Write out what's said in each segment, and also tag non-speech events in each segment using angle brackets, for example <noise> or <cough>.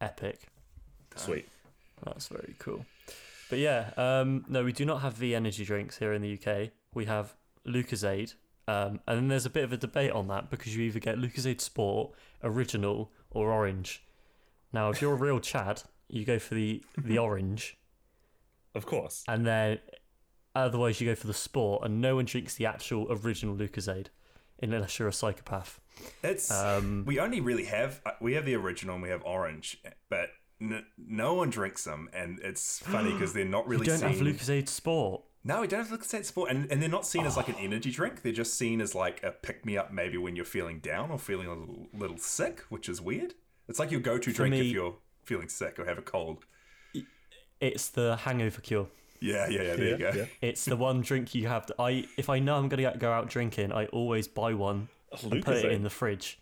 epic. Sweet. That's very cool. But yeah, um, no, we do not have V energy drinks here in the UK. We have Lucozade, um, and then there's a bit of a debate on that because you either get Lucozade Sport, Original, or Orange. Now, if you're a real Chad, you go for the the <laughs> orange, Of course. and then otherwise you go for the Sport, and no one drinks the actual original Lucozade unless you're a psychopath. It's Um, we only really have uh, we have the original and we have orange, but n- no one drinks them, and it's funny because they're not <gasps> really you don't seen. have Lucozade Sport. no, we don't have Lucozade Sport, and, and they're not seen as like an energy drink. They're just seen as like a pick me up, maybe when you're feeling down or feeling a little, little sick, which is weird. It's like your go to drink me- if you're feeling sick or have a cold. It's the hangover cure. Yeah, yeah, yeah. There you go. Yeah. It's the one drink you have. To, I if I know I'm gonna go out drinking, I always buy one and put it Lucozade. in the fridge.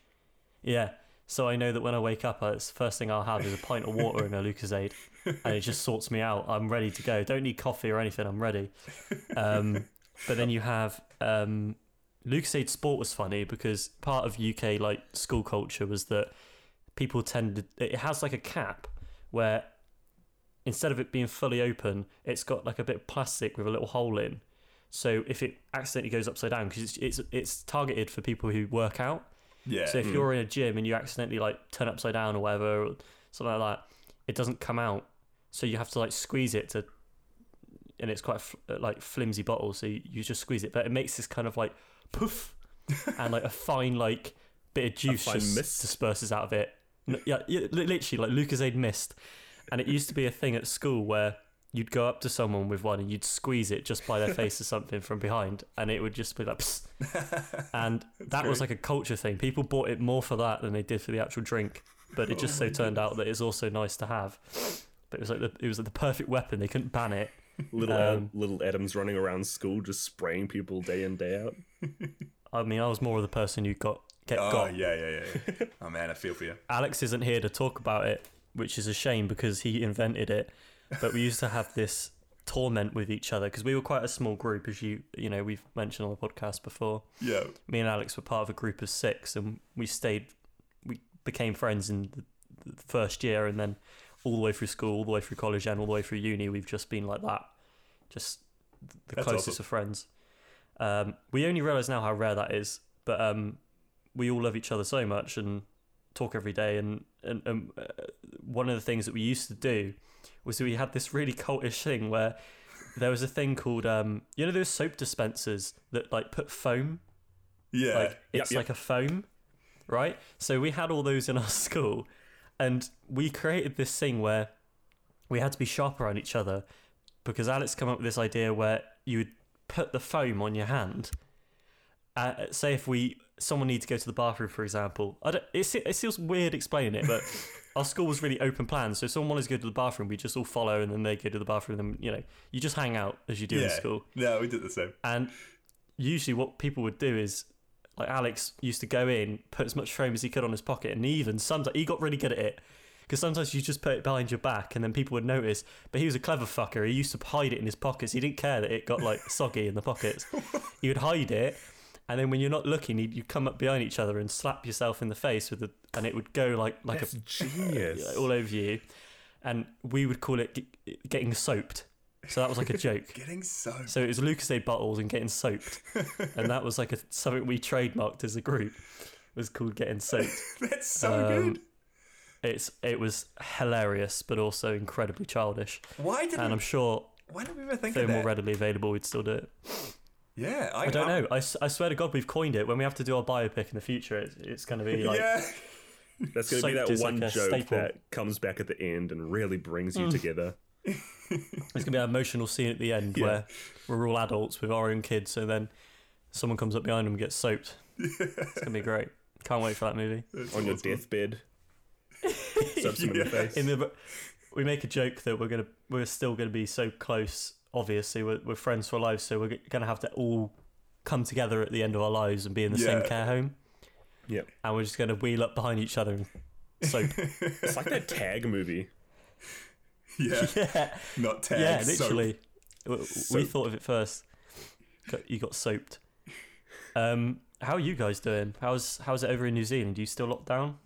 Yeah, so I know that when I wake up, uh, it's first thing I'll have is a pint of water and a Lucozade, and it just sorts me out. I'm ready to go. Don't need coffee or anything. I'm ready. Um, but then you have um, Lucozade Sport was funny because part of UK like school culture was that people tended it has like a cap where instead of it being fully open, it's got like a bit of plastic with a little hole in. So if it accidentally goes upside down, because it's, it's it's targeted for people who work out. Yeah. So if mm. you're in a gym and you accidentally like turn upside down or whatever, or something like that, it doesn't come out. So you have to like squeeze it to, and it's quite a fl- uh, like flimsy bottle. So you, you just squeeze it, but it makes this kind of like poof, <laughs> and like a fine like bit of juice just mist? disperses out of it. Yeah, yeah, li- literally like Lucozade mist. And it used to be a thing at school where you'd go up to someone with one and you'd squeeze it just by their <laughs> face or something from behind, and it would just be like. Psst. <laughs> And that was like a culture thing. People bought it more for that than they did for the actual drink. But it just so <laughs> turned out that it's also nice to have. But it was like the, it was like the perfect weapon. They couldn't ban it. Little Um, little Adams running around school, just spraying people day in day out. I mean, I was more of the person who got get oh got. yeah, yeah, yeah. yeah. oh man, I feel for you. Alex isn't here to talk about it, which is a shame because he invented it. But we used to have this torment with each other because we were quite a small group, as you you know we've mentioned on the podcast before. Yeah. Me and Alex were part of a group of six, and we stayed. We became friends in the, the first year, and then all the way through school, all the way through college, and all the way through uni, we've just been like that, just the That's closest awesome. of friends. Um, we only realise now how rare that is, but um, we all love each other so much and talk every day. And, and, and uh, one of the things that we used to do was we had this really cultish thing where there was a thing called um, you know those soap dispensers that like put foam Yeah. like it's yep. like a foam, right? So we had all those in our <laughs> school, and we created this thing where we had to be sharp around each other because Alex came up with this idea where you would put the foam on your hand. Uh, say if we someone needs to go to the bathroom, for example, I don't, it, it feels weird explaining it, but <laughs> our school was really open plan. So if someone wanted to go to the bathroom, we just all follow, and then they go to the bathroom. And you know, you just hang out as you do in yeah. school. No, we did the same. And usually, what people would do is, like Alex used to go in, put as much foam as he could on his pocket, and even sometimes he got really good at it. Because sometimes you just put it behind your back, and then people would notice. But he was a clever fucker. He used to hide it in his pockets. He didn't care that it got like soggy in the pockets. <laughs> He would hide it, and then when you're not looking, you'd, you'd come up behind each other and slap yourself in the face with the, and it would go like like That's a <laughs> genius. all over you. And we would call it ge- getting soaped. So that was like a joke. <laughs> Getting so. So it was Lucozade bottles and getting soaped, and that was like a, something we trademarked as a group. It was called getting soaped. <laughs> That's so Um, good. It's it was hilarious, but also incredibly childish. Why did And we, I'm sure why did we ever if think they of were that? more readily available, we'd still do it. Yeah, I, I don't know. I swear to God, we've coined it. When we have to do our biopic in the future, it's, it's going to be like yeah, That's going to be soap that is one like joke staple. that comes back at the end and really brings Mm. you together. it's going to be an emotional scene at the end Yeah. where we're all adults with our own kids, so then someone comes up behind them and gets soaped. It's going to be great. Can't wait for that movie. on your deathbed. <laughs> Soap some in the face. in the we make a joke that we're gonna we're still gonna be so close obviously we're, we're friends for life so we're gonna have to all come together at the end of our lives and be in the same care home. Yep. and we're just gonna wheel up behind each other and soap <laughs> It's like that tag movie. <laughs> yeah, yeah. Not tag. yeah literally. We- we Soap. thought of it first. Got- you got soaped. Um how are you guys doing? How's how's it over in new zealand? Do you still locked down?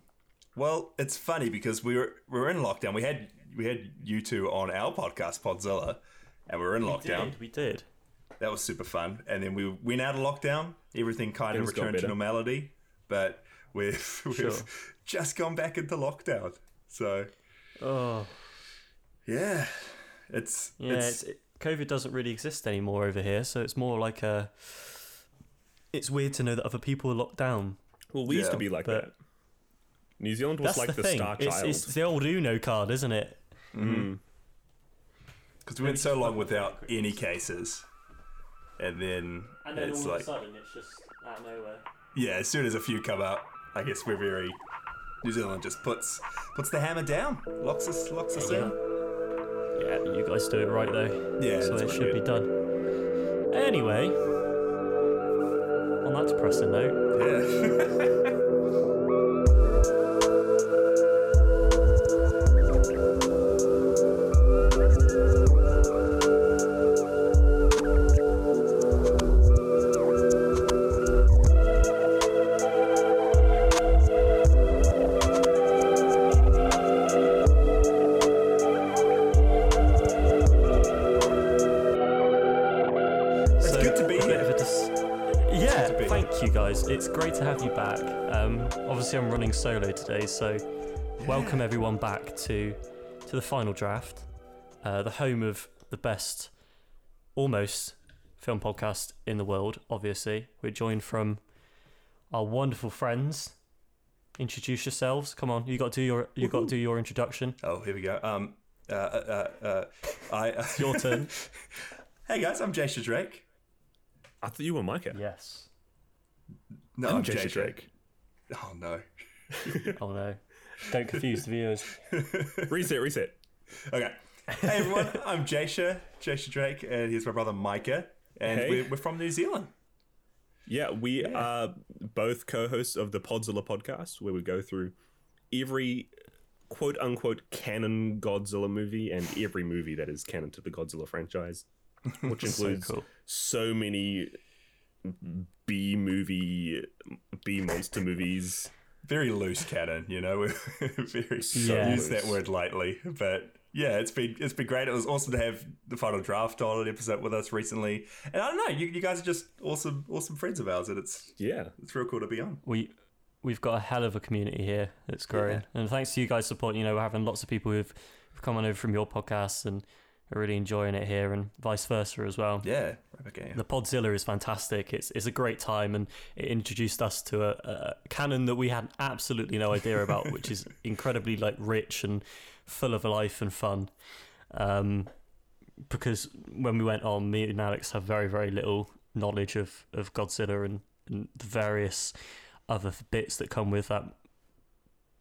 Well, it's funny because we were we were in lockdown. We had we had you two on our podcast Podzilla, and we were in lockdown. Did, we did. That was super fun. And then we went out of lockdown. Everything kind of Things got returned to better. normality, but we've <laughs> we've Sure. just gone back into lockdown. So Oh, yeah, it's yeah. it's, It's, it, COVID doesn't really exist anymore over here, so it's more like a. It's weird to know that other people are locked down. Well, we used to be like but- that. New Zealand was That's like the, the, thing. star child. it's the old Uno card, isn't it? Mm. Mm. Because we went so long without any cases, and then and then it's like sudden, it's just out of nowhere. yeah, as soon as a few come up, I guess we're very New Zealand just puts puts the hammer down, locks us locks us in. Yeah, you guys do it right though. Yeah, so that's it what should we be done. Anyway, on that depressing note, Yeah. <laughs> obviously, solo today, so welcome everyone back to to the final draft, uh, the home of the best, almost film podcast in the world. Obviously, we're joined from our wonderful friends. Introduce yourselves. Come on, you got to do your you got to do your introduction. Oh, here we go. Um, uh, uh, uh, uh, I. Uh, Your turn. <laughs> hey guys, I'm Jay Drake. I thought you were Mykah. yes. No, I'm I'm, Jasher JJ. Drake. Oh no. <laughs> Oh no! Don't confuse the viewers. <laughs> Reset, reset. Okay. Hey everyone, <laughs> I'm Jasher, Jasher Drake, and here's my brother Mykah, and Hey. we're, we're from New Zealand. Yeah, we are both co-hosts of the Podzilla podcast, where we go through every quote unquote canon Godzilla movie and every movie that is canon to the Godzilla franchise, which includes so, cool. many B movie, B monster movies. Very loose canon, you know. We're <laughs> very Yeah. use that word lightly, but yeah, it's been it's been great. It was awesome to have the final draft on an episode with us recently, and I don't know, you, you guys are just awesome, awesome friends of ours, and it's Yeah, it's real cool to be on. we we've got a hell of a community here that's growing, and thanks to you guys' support, you know, we're having lots of people who've, who've come on over from your podcast and are really enjoying it here, and vice versa as well. Yeah, okay. The Podzilla is fantastic. It's it's a great time, and it introduced us to a, a canon that we had absolutely no idea about, which is <laughs> incredibly like rich and full of life and fun. Um, because when we went on, me and Alex have very very little knowledge of of Godzilla and, and the various other bits that come with that.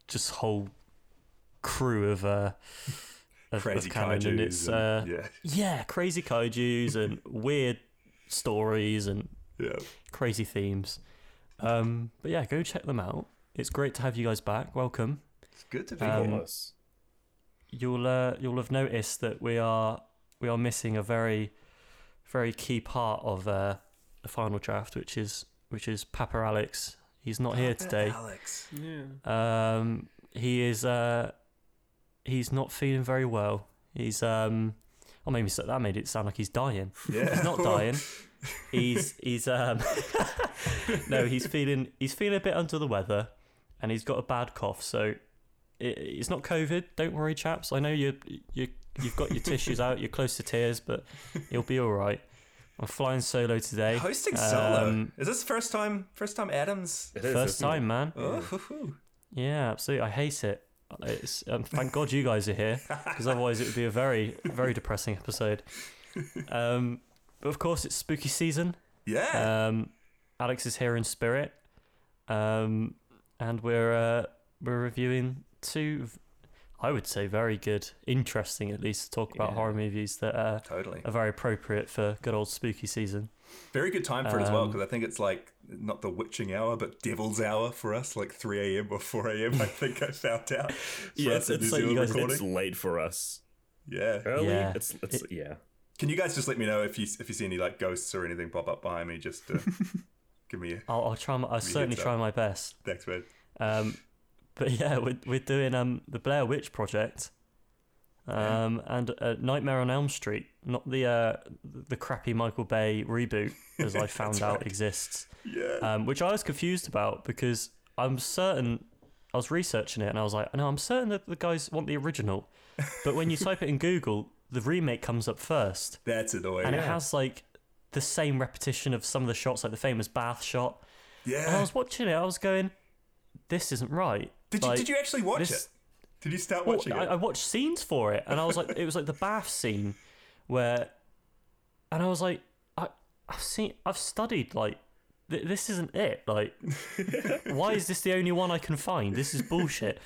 Just whole crew of uh, of, Crazy of canon, and kaijus it's and- uh, yeah, <laughs> yeah, crazy kaiju's and weird stories and yeah. crazy themes. Um, but yeah, go check them out. It's great to have you guys back. Welcome. It's good to be Um, here. Almost. You'll uh, you'll have noticed that we are we are missing a very very key part of uh, the final draft, which is which is Papa Alex. He's not here today. Alex. Yeah. Um, he is uh, he's not feeling very well. He's um, oh maybe so- that made it sound like he's dying. Yeah, He's not <laughs> dying. he's he's um <laughs> no he's feeling he's feeling a bit under the weather and he's got a bad cough so it, it's not covid don't worry chaps i know you you you've got your tissues out you're close to tears but you'll be all right i'm flying solo today Hosting solo. Um, is this first time? First time Adams? It is, first isn't it? time man Oh, hoo, hoo. yeah absolutely i hate it it's um, thank god you guys are here because otherwise it would be a very very depressing episode um but of course it's spooky season yeah. Um, Alex is here in spirit, um, and we're uh, we're reviewing two, I would say, very good, interesting at least to talk about Yeah. horror movies that uh, totally. are very appropriate for good old spooky season. Very good time for it as well um, because I think it's like not the witching hour, but devil's hour for us, like 3 a.m. or 4 a.m. I think I found out. <laughs> for Yeah, us it's New like you guys- It's late for us. Yeah. Early. Yeah. It's it's yeah. Can you guys just let me know if you if you see any like ghosts or anything pop up behind me? Just uh, <laughs> give me a I'll, I'll try. My, I'll certainly try my best. thanks, man. Um, but yeah, we're we're doing um the Blair Witch Project, um and uh, Nightmare on Elm Street, not the uh the crappy Michael Bay reboot as I <laughs> found out right. exists, Yeah. um which I was confused about because I'm certain I was researching it and I was like, no, I'm certain that the guys want the original, but when you <laughs> type it in Google, the remake comes up first, That's annoying. and it has like the same repetition of some of the shots, like the famous bath shot. Yeah. And I was watching it, I was going, this isn't right. Did you did you actually watch this- it? Did you start well, watching I. I watched scenes for it, and I was like, it was like the bath scene where, and I was like, I, I've seen, I've studied like, th- this isn't it. Like, <laughs> why is this the only one I can find? This is bullshit.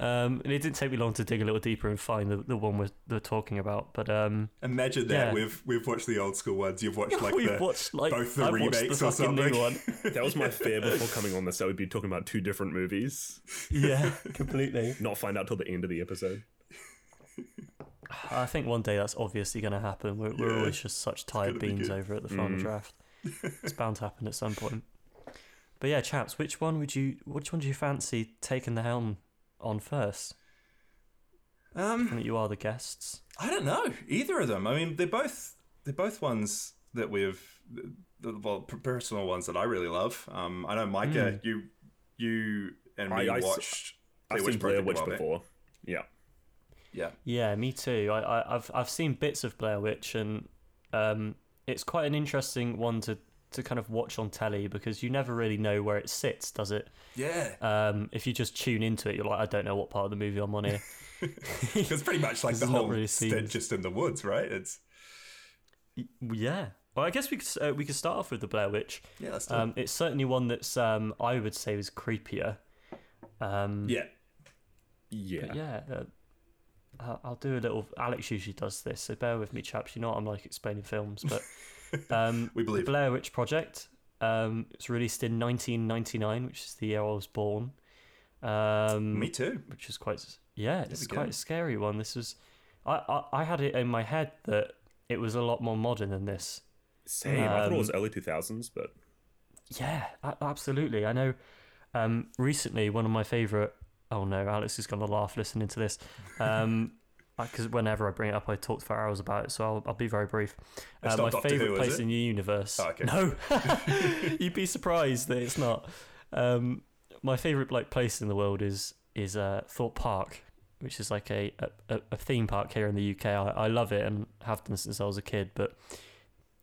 Um, and it didn't take me long to dig a little deeper and find the, the one we're, they're talking about. But um, Imagine that yeah. we've we've watched the old school ones. You've watched <laughs> like we've the watched like both the I've remakes the or something. one. <laughs> That was my fear before coming on this. That we'd be talking about two different movies, yeah, <laughs> completely. not find out till the end of the episode. I think one day that's obviously going to happen. We're, we're always just such tired gonna be beans over at the final Mm. draft. It's bound to happen at some point. But yeah, chaps, which one would you? Which one do you fancy taking the helm on first? Um, And that you are the guests. I don't know either of them. I mean, they're both they're both ones that we've well personal ones that I really love. Um, I know Mykah, you you and me I- I s- watched. I've Blair seen Blair a Witch while back. before. Yeah. Yeah, Yeah, me too. I, I I've I've seen bits of Blair Witch, and um, it's quite an interesting one to to kind of watch on telly because you never really know where it sits, does it? yeah. Um, if you just tune into it, you're like, I don't know what part of the movie I'm on here. <laughs> It's pretty much like the whole really just in the woods, right? It's Yeah. Well, I guess we could uh, we could start off with the Blair Witch. yeah, that's do Um, it's certainly one that's um, I would say is creepier. Um, yeah. Yeah. yeah. Uh, I'll- I'll do a little. Alex usually does this, so bear with me, chaps. You know what I'm like explaining films, but <laughs> <laughs> um, We believe. the Blair Witch Project. Um, it was released in 1999, which is the year I was born. Um, Me too. which is quite yeah, it's quite a scary one. This was, I, I I had it in my head that it was a lot more modern than this. Same. I thought it Um, was early 2000s, but Yeah, absolutely. I know. Um, recently, one of my favorite. Oh no, Alex is gonna laugh listening to this. Um, because whenever I bring it up, I talk for hours about it. So I'll, I'll be very brief. Uh, my Doctor favorite Who, place in the universe. Oh, okay. No, <laughs> you'd be surprised that it's not. Um, my favorite like place in the world is is uh, Thorpe Park, which is like a, a, a theme park here in the UK. I, I love it and have done since I was a kid. But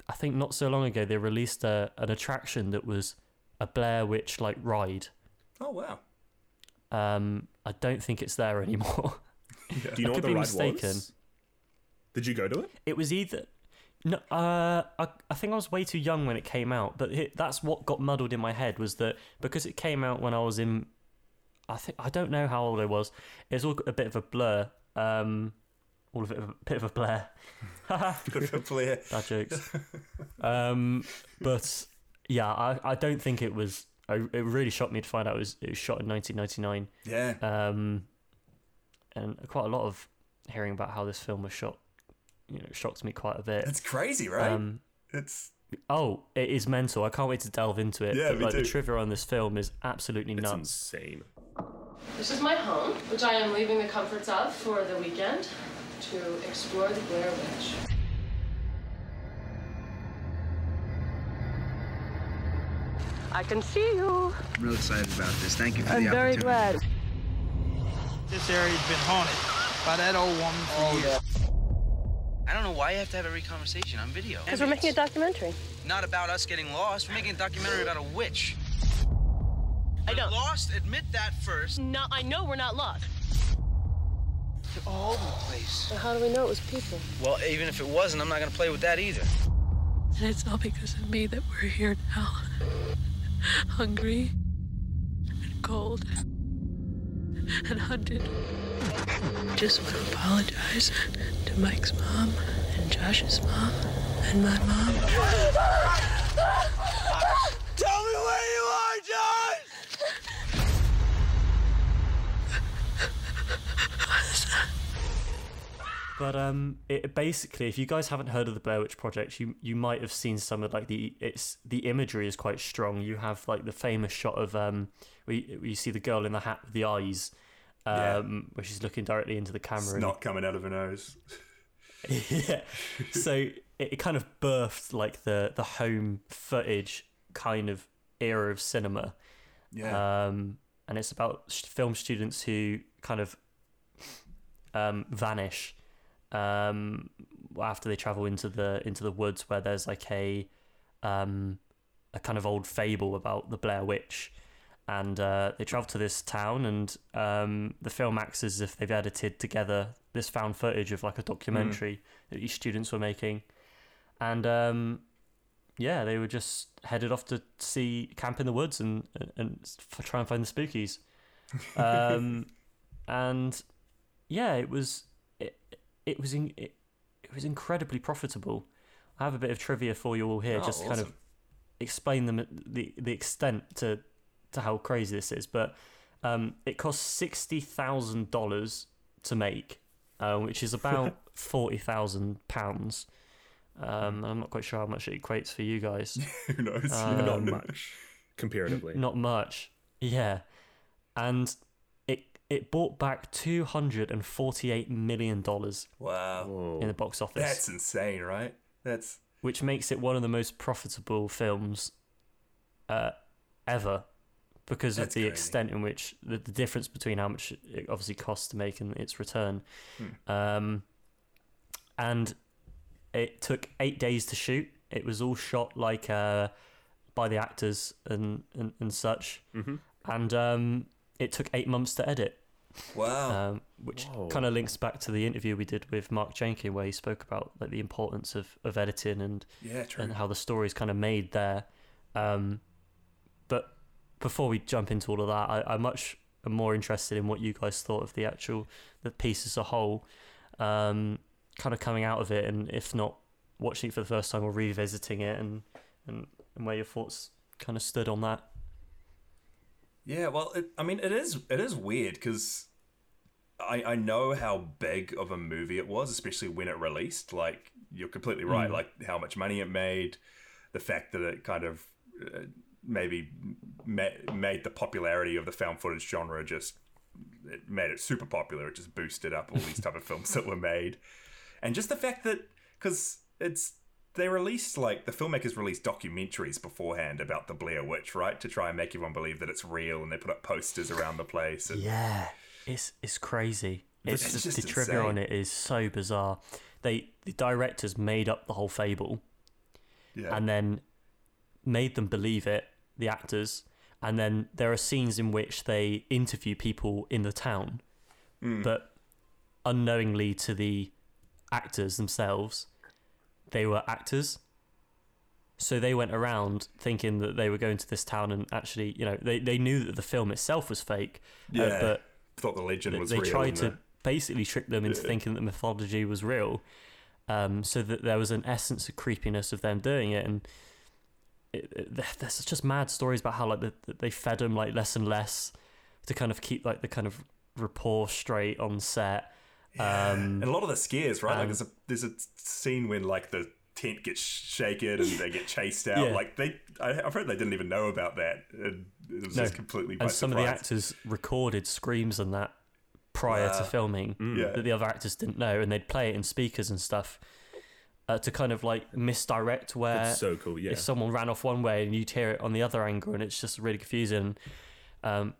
I think not so long ago they released a, an attraction that was a Blair Witch like ride. Oh wow. Um, I don't think it's there anymore. <laughs> do you know I what could the be ride mistaken. was? Did you go to it? It was either. No, uh, I, I think I was way too young when it came out, but it, that's what got muddled in my head was that because it came out when I was in, I think I don't know how old I was. It's all a bit of a blur. Um, all of it a bit of a blur. <laughs> Blair. Bad jokes. um, but yeah, I, I don't think it was. I, it really shocked me to find out it was it was shot in 1999. Yeah. Um, and quite a lot of hearing about how this film was shot, you know, shocked me quite a bit. It's crazy, right? Um, it's oh, it is mental. I can't wait to delve into it. Yeah, but, me like the trivia on this film is absolutely nuts. It's nuts. insane. This is my home, which I am leaving the comforts of for the weekend to explore the Blair Witch. I can see you. I'm real excited about this. Thank you for I'm the very opportunity. glad. This area's been haunted by that old woman for oh, years. I don't know why you have to have every conversation on video. Because we're making a documentary. Not about us getting lost. We're making a documentary about a witch. I We're don't. lost. Admit that first. No, I know we're not lost. You're all over the place. So how do we know it was people? Well, even if it wasn't, I'm not gonna play with that either. And it's all because of me that we're here now. <laughs> Hungry and cold <laughs> and hunted. Just want to apologize to Mike's mom and Josh's mom and my mom. Tell me where you are, John. <laughs> But um, it basically, if you guys haven't heard of the Blair Witch Project, you you might have seen some of like the it's the imagery is quite strong. You have like the famous shot of um, where you, where you see the girl in the hat with the eyes, um, Yeah. where she's looking directly into the camera. and Snot coming out of her nose. <laughs> yeah. So it, it kind of birthed like the the home footage kind of era of cinema. Yeah. Um, and it's about film students who kind of um, vanish um, after they travel into the into the woods where there's like a um, a kind of old fable about the Blair Witch. And uh, they travel to this town, and um, the film acts as if they've edited together this found footage of like a documentary that these students were making. And um, yeah, they were just headed off to see camp in the woods and and, and try and find the spookies. <laughs> Um, and yeah, it was it, it was in, it, it was incredibly profitable. I have a bit of trivia for you all here, Oh, just to kind of explain them the the extent to to how crazy this is. But um, it cost sixty thousand dollars to make, uh, which is about <laughs> forty thousand pounds. Um, I'm not quite sure how much it equates for you guys. <laughs> Who knows? Um, Not much comparatively. Not much. Yeah. And it it brought back two hundred and forty eight million dollars wow. Whoa. in the box office. That's insane, right? That's which makes it one of the most profitable films uh, ever because That's of the crazy. extent in which the, the difference between how much it obviously costs to make and its return. Hmm. Um, and it took eight days to shoot. It was all shot like uh, by the actors and, and, and such. Mm-hmm. And um, it took eight months to edit wow. um, which kind of links back to the interview we did with Mark Jenkin, where he spoke about like the importance of, of editing and, yeah, true. and how the story is kind of made there. Um, but before we jump into all of that, I, I'm much more interested in what you guys thought of the actual the piece as a whole, um, kind of coming out of it, and if not watching it for the first time or revisiting it, and and, and where your thoughts kind of stood on that. Yeah, well, it, I mean, it is it is weird because I I know how big of a movie it was, especially when it released. Like you're completely right. Mm. Like how much money it made, the fact that it kind of uh, maybe ma- made the popularity of the found footage genre just it made it super popular. It just boosted up all these type of films that were made, and just the fact that because it's they released like the filmmakers released documentaries beforehand about the Blair Witch, right, to try and make everyone believe that it's real, and they put up posters around the place. And, Yeah, it's it's crazy. It's, It's just, just the trivia on it is so bizarre. They the directors made up the whole fable yeah, and then made them believe it, the actors. And then there are scenes in which they interview people in the town, Mm. but unknowingly to the actors themselves, they were actors. So they went around thinking that they were going to this town and actually, you know, they, they knew that the film itself was fake. uh, Yeah, but thought the legend they, was they real. tried to basically trick them into Yeah. thinking that mythology was real, um, so that there was an essence of creepiness of them doing it, and it, it, there's just mad stories about how like the, they fed them like less and less to kind of keep like the kind of rapport straight on set. Yeah. Um, and a lot of the scares, right? like um, there's a there's a scene when like the tent gets shaken and they get chased out. Yeah. Like they, I, I've heard they didn't even know about that. And it was No. just completely by and some of the actors recorded screams and that prior to filming Yeah. that the other actors didn't know, and they'd play it in speakers and stuff uh, to kind of like misdirect where It's so cool. Yeah. if someone ran off one way and you'd hear it on the other angle, and it's just really confusing. Um,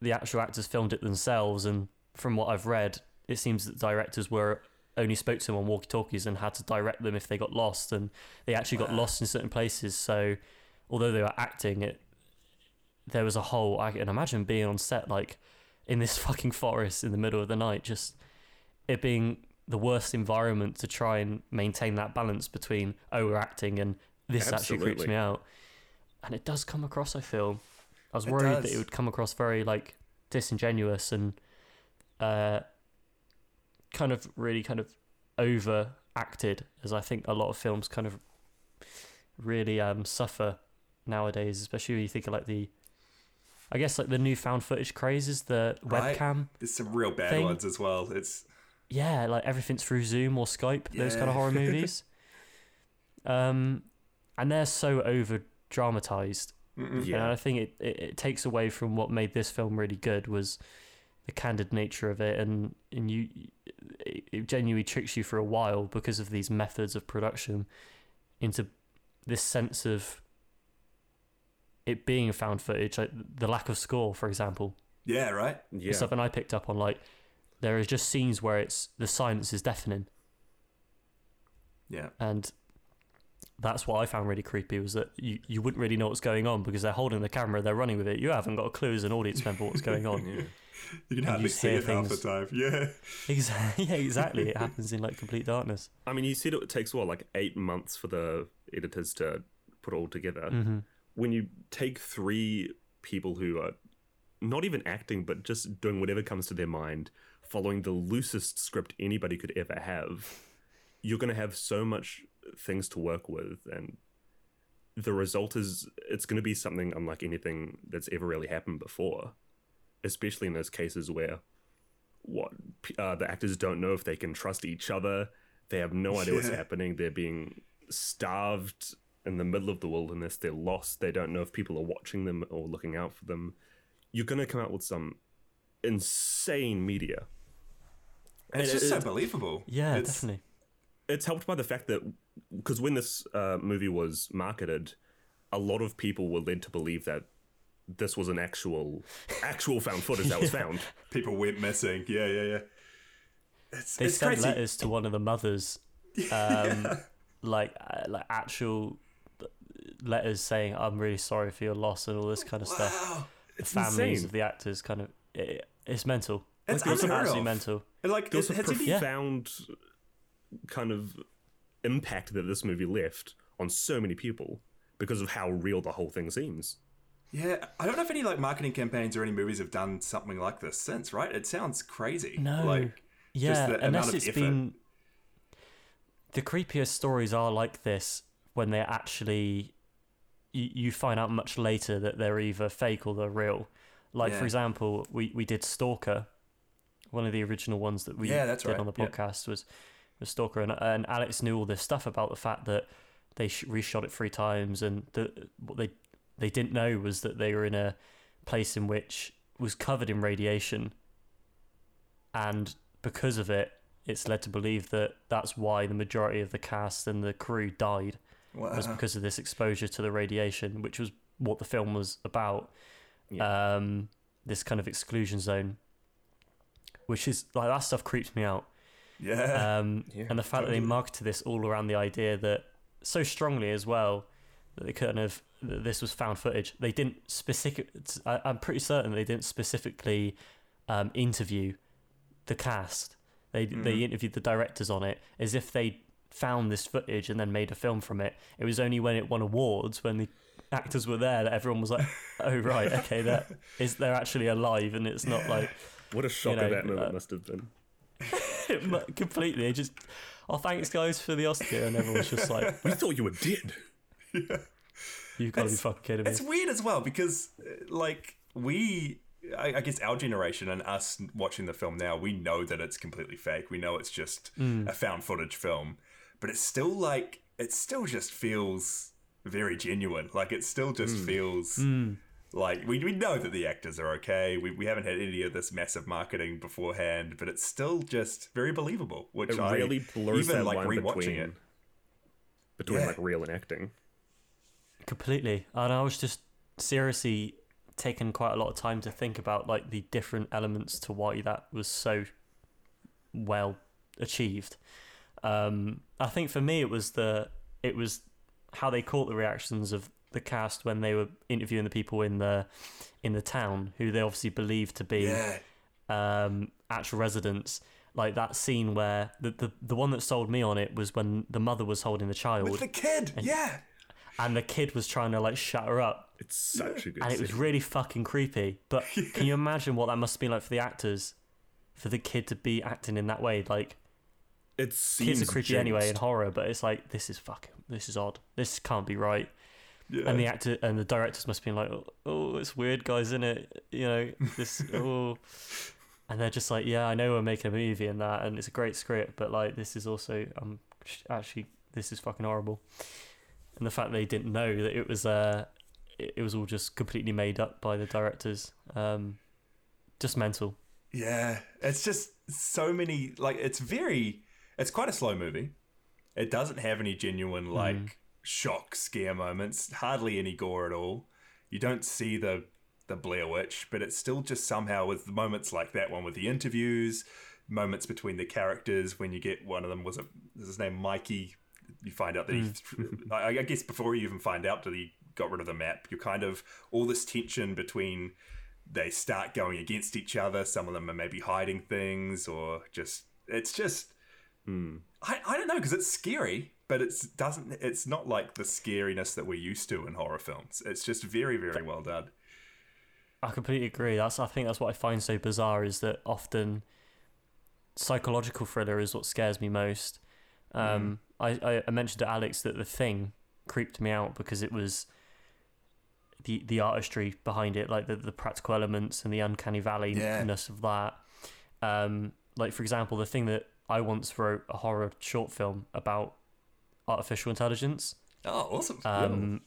the actual actors filmed it themselves, and from what I've read, it seems that directors were only spoke to them on walkie-talkies and had to direct them if they got lost, and they actually got Wow. lost in certain places. So, although they were acting, it there was a whole. I can imagine being on set like in this <laughs> fucking forest in the middle of the night, just it being the worst environment to try and maintain that balance between overacting and this actually creeps me out. And it does come across, I feel. I was It worried that it would come across very like disingenuous and uh kind of really kind of overacted as I think a lot of films kind of really um suffer nowadays, especially when you think of like the I guess like the new found footage craze is the Right. webcam There's some real bad thing. ones as well. It's yeah, like everything's through Zoom or Skype. Those kind of horror <laughs> movies. Um, and they're so over dramatized. And Yeah. I think it, it, it takes away from what made this film really good was the candid nature of it, and and you it, genuinely tricks you for a while because of these methods of production into this sense of it being found footage, like the lack of score, for example. Yeah, right. Yeah. It's something I picked up on. Like there are just scenes where it's the silence is deafening, Yeah. and that's what I found really creepy was that you, you wouldn't really know what's going on because they're holding the camera, they're running with it. You haven't got a clue as an audience member what's going on. <laughs> Yeah. <laughs> You can hardly you see hear it half the things- time. <laughs> Yeah. Exactly. <laughs> Yeah, exactly. It happens in like complete darkness. I mean, you said it takes what, like eight months for the editors to put it all together. Mm-hmm. When you take three people who are not even acting, but just doing whatever comes to their mind, following the loosest script anybody could ever have, you're going to have so much things to work with. And the result is it's going to be something unlike anything that's ever really happened before, especially in those cases where what uh, the actors don't know if they can trust each other. They have no idea what's <laughs> happening. They're being starved in the middle of the wilderness. They're lost. They don't know if people are watching them or looking out for them. You're going to come out with some insane media. And It's it- just so it- believable. Yeah, It's- definitely. it's helped by the fact that because when this uh, movie was marketed, a lot of people were led to believe that this was an actual actual found footage that was <laughs> found. People went missing. Yeah, yeah, yeah. It's, They it's sent crazy. letters to one of the mothers, <laughs> um, like uh, like actual letters saying, "I'm really sorry for your loss" and all this kind of stuff. Wow. The families insane. of the actors kind of it, it's mental. It's it's unheard absolutely mental. And, Like, There was a has it been- profound kind of impact that this movie left on so many people because of how real the whole thing seems. Yeah, I don't know if any like marketing campaigns or any movies have done something like this since, right? It sounds crazy. No. like Yeah, the unless it's effort. been the creepiest stories are like this when they're actually you, you find out much later that they're either fake or they're real. Like Yeah. for example, we we did Stalker, one of the original ones that we Yeah, that's did right, on the yeah. podcast was was Stalker, and and Alex knew all this stuff about the fact that they reshot it three times, and the what they they didn't know was that they were in a place in which was covered in radiation, and because of it, it's led to believe that that's why the majority of the cast and the crew died was because of this exposure to the radiation, which was what the film was about. Yeah. Um, this kind of exclusion zone, which is like that stuff creeps me out. yeah, Um, <laughs> Yeah, and the fact that they marketed this all around the idea that so strongly as well that they kind of that this was found footage. They didn't specific. I, I'm pretty certain they didn't specifically um, interview the cast. They they interviewed the directors on it as if they found this footage and then made a film from it. It was only when it won awards when the actors were there that everyone was like, "Oh right, okay, that <laughs> is they're actually alive," and it's not like What a shocker know, that moment uh, must have been. <laughs> completely. It just oh, thanks guys for the Oscar, and everyone's just like, <laughs> We thought you were dead. <laughs> "You've got to be fucking kidding me." it's weird as well because uh, like we. I I guess our generation and us watching the film now, we know that it's completely fake. We know it's just Mm. a found footage film, but it's still like it still just feels very genuine. Like it still just Mm. feels like we, we know that the actors are okay. We, we haven't had any of this massive marketing beforehand, but it's still just very believable. Which It I really blurs even that like line rewatching between it. between Yeah. like real and acting. Completely and i was just seriously taking quite a lot of time to think about like the different elements to why that was so well achieved um i think for me it was the it was how they caught the reactions of the cast when they were interviewing the people in the in the town who they obviously believed to be Yeah, um, actual residents. Like that scene where the, the the one that sold me on it was when the mother was holding the child with the kid. yeah, and the kid was trying to like shut her up, It's such a good and it was really fucking creepy. But <laughs> can you imagine what that must have been like for the actors, for the kid to be acting in that way? Like It kids are creepy anyway in horror, but it's like this is fucking this is odd. This can't be right. yeah. And the actor and the directors must have been like, oh, oh it's weird, guys, isn't it? You know, this. <laughs> oh, and they're just like, yeah, I know we're making a movie and that, and it's a great script, but like this is also um actually this is fucking horrible, and the fact they didn't know that it was uh it, it was all just completely made up by the directors, um, just mental. Yeah, it's just so many. Like, it's very. It's quite a slow movie. It doesn't have any genuine like shock scare moments. Hardly any gore at all. You don't see the the Blair Witch, but it's still just somehow with the moments like that one with the interviews, moments between the characters when you get one of them was is his name Mikey. You find out that he, hmm. <laughs> I, I guess before you even find out that he got rid of the map, you're kind of all this tension between they start going against each other. Some of them are maybe hiding things or just it's just hmm. I, I don't know because it's scary, but it's doesn't it's not like the scariness that we're used to in horror films. It's just very very well done. I completely agree. That's I think that's what I find so bizarre is that often psychological thriller is what scares me most. Um, I, I, I mentioned to Alex that the thing creeped me out because it was the the artistry behind it, like the, the practical elements and the uncanny valley Yeah. ness of that. Um, like for example, the thing that I once wrote a horror short film about artificial intelligence. Oh, awesome! Um,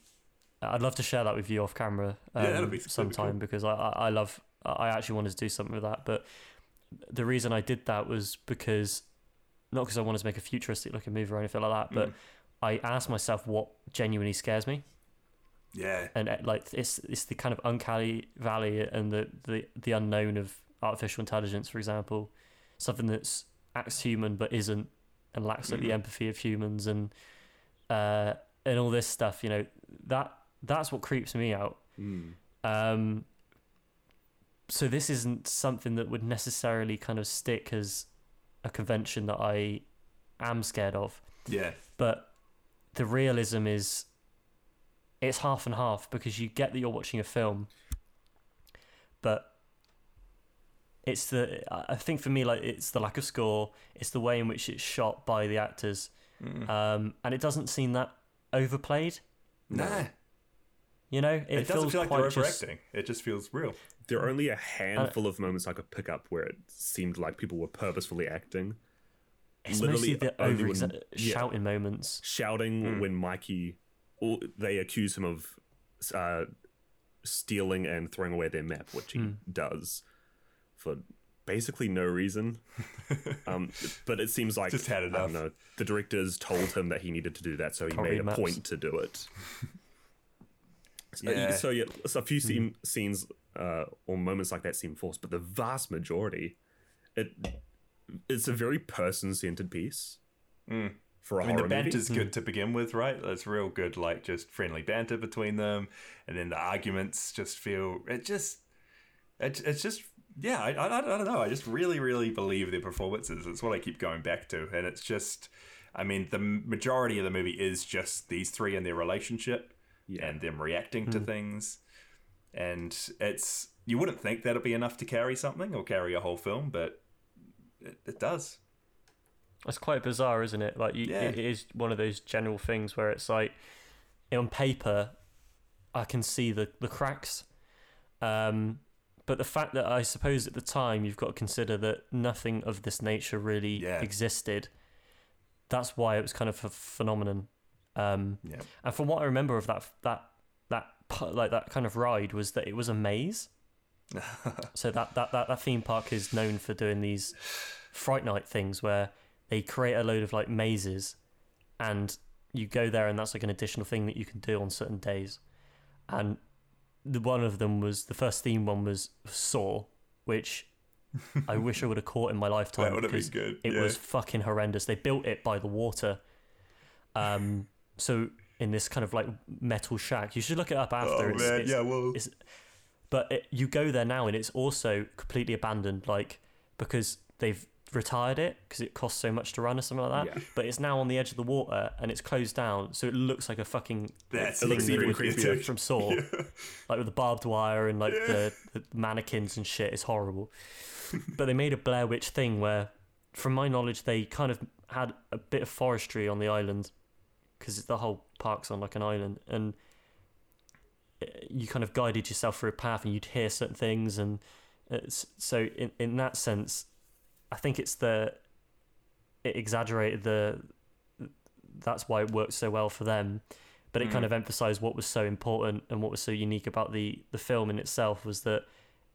I'd love to share that with you off camera um, Yeah, be- that'd be sometime cool. because I, I, I love. I actually wanted to do something with that, but the reason I did that was because not because I wanted to make a futuristic looking movie or anything like that, Mm. but I asked myself what genuinely scares me, yeah, and uh, like it's it's the kind of uncanny valley and the the the unknown of artificial intelligence, for example, something that's acts human but isn't, and lacks like the empathy of humans and uh and all this stuff. You know that that's what creeps me out. Um, so this isn't something that would necessarily kind of stick as a convention that I am scared of yeah, but the realism is it's half and half because you get that you're watching a film but it's the I think for me like it's the lack of score it's the way in which it's shot by the actors um, and it doesn't seem that overplayed nah. you know it, It, doesn't feels feel like quite they're just. It just feels real. There are only a handful of moments I could pick up where it seemed like people were purposefully acting. it's literally mostly the only over when- yeah. shouting moments shouting when Mikey, or they accuse him of uh, stealing and throwing away their map, which he does for basically no reason. <laughs> um, but it seems like Just had I don't know. The directors told him that he needed to do that, so he Probably made a maps. point to do it. <laughs> So, Yeah. so yeah, so a few hmm. scene, scenes uh, or moments like that seem forced, but the vast majority, it it's a very person-centered piece hmm. for a I mean, the horror movie. banter's good hmm. to begin with, right? It's real good, like just friendly banter between them, and then the arguments just feel it just it, it's just yeah. I, I, I don't know. I just really really believe their performances. It's what I keep going back to, and it's just I mean the majority of the movie is just these three and their relationship and them reacting to things, and it's you wouldn't think that'd be enough to carry something or carry a whole film, but it, it does. It's quite bizarre, isn't it? Like, you, Yeah. it is one of those general things where it's like, on paper, I can see the the cracks, um, but the fact that I suppose at the time you've got to consider that nothing of this nature really Yeah. existed. That's why it was kind of a phenomenon. Um, Yeah. and from what I remember of that that that like that kind of ride was that it was a maze. <laughs> so that, that that that theme park is known for doing these fright night things where they create a load of like mazes, and you go there and that's like an additional thing that you can do on certain days. And the one of them was the first theme one was Saw, which I <laughs> wish I would have caught in my lifetime. That would have been good, It yeah. was fucking horrendous. They built it by the water. Um, so in this kind of like metal shack, you should look it up after. Oh It's- man, it's- yeah, well, but it, you go there now and it's also completely abandoned, like because they've retired it because it costs so much to run or something like that. Yeah. But it's now on the edge of the water and it's closed down, so it looks like a fucking That's It looks thing with- from Saw, like with the barbed wire and like the, the mannequins and shit. It's horrible. but they made a Blair Witch thing where, from my knowledge, they kind of had a bit of forestry on the island because the whole park's on like an island and uh, you kind of guided yourself through a path and you'd hear certain things and It's, so in in that sense, I think it's the it exaggerated the that's why it worked so well for them but it kind of emphasized what was so important and what was so unique about the the film in itself was that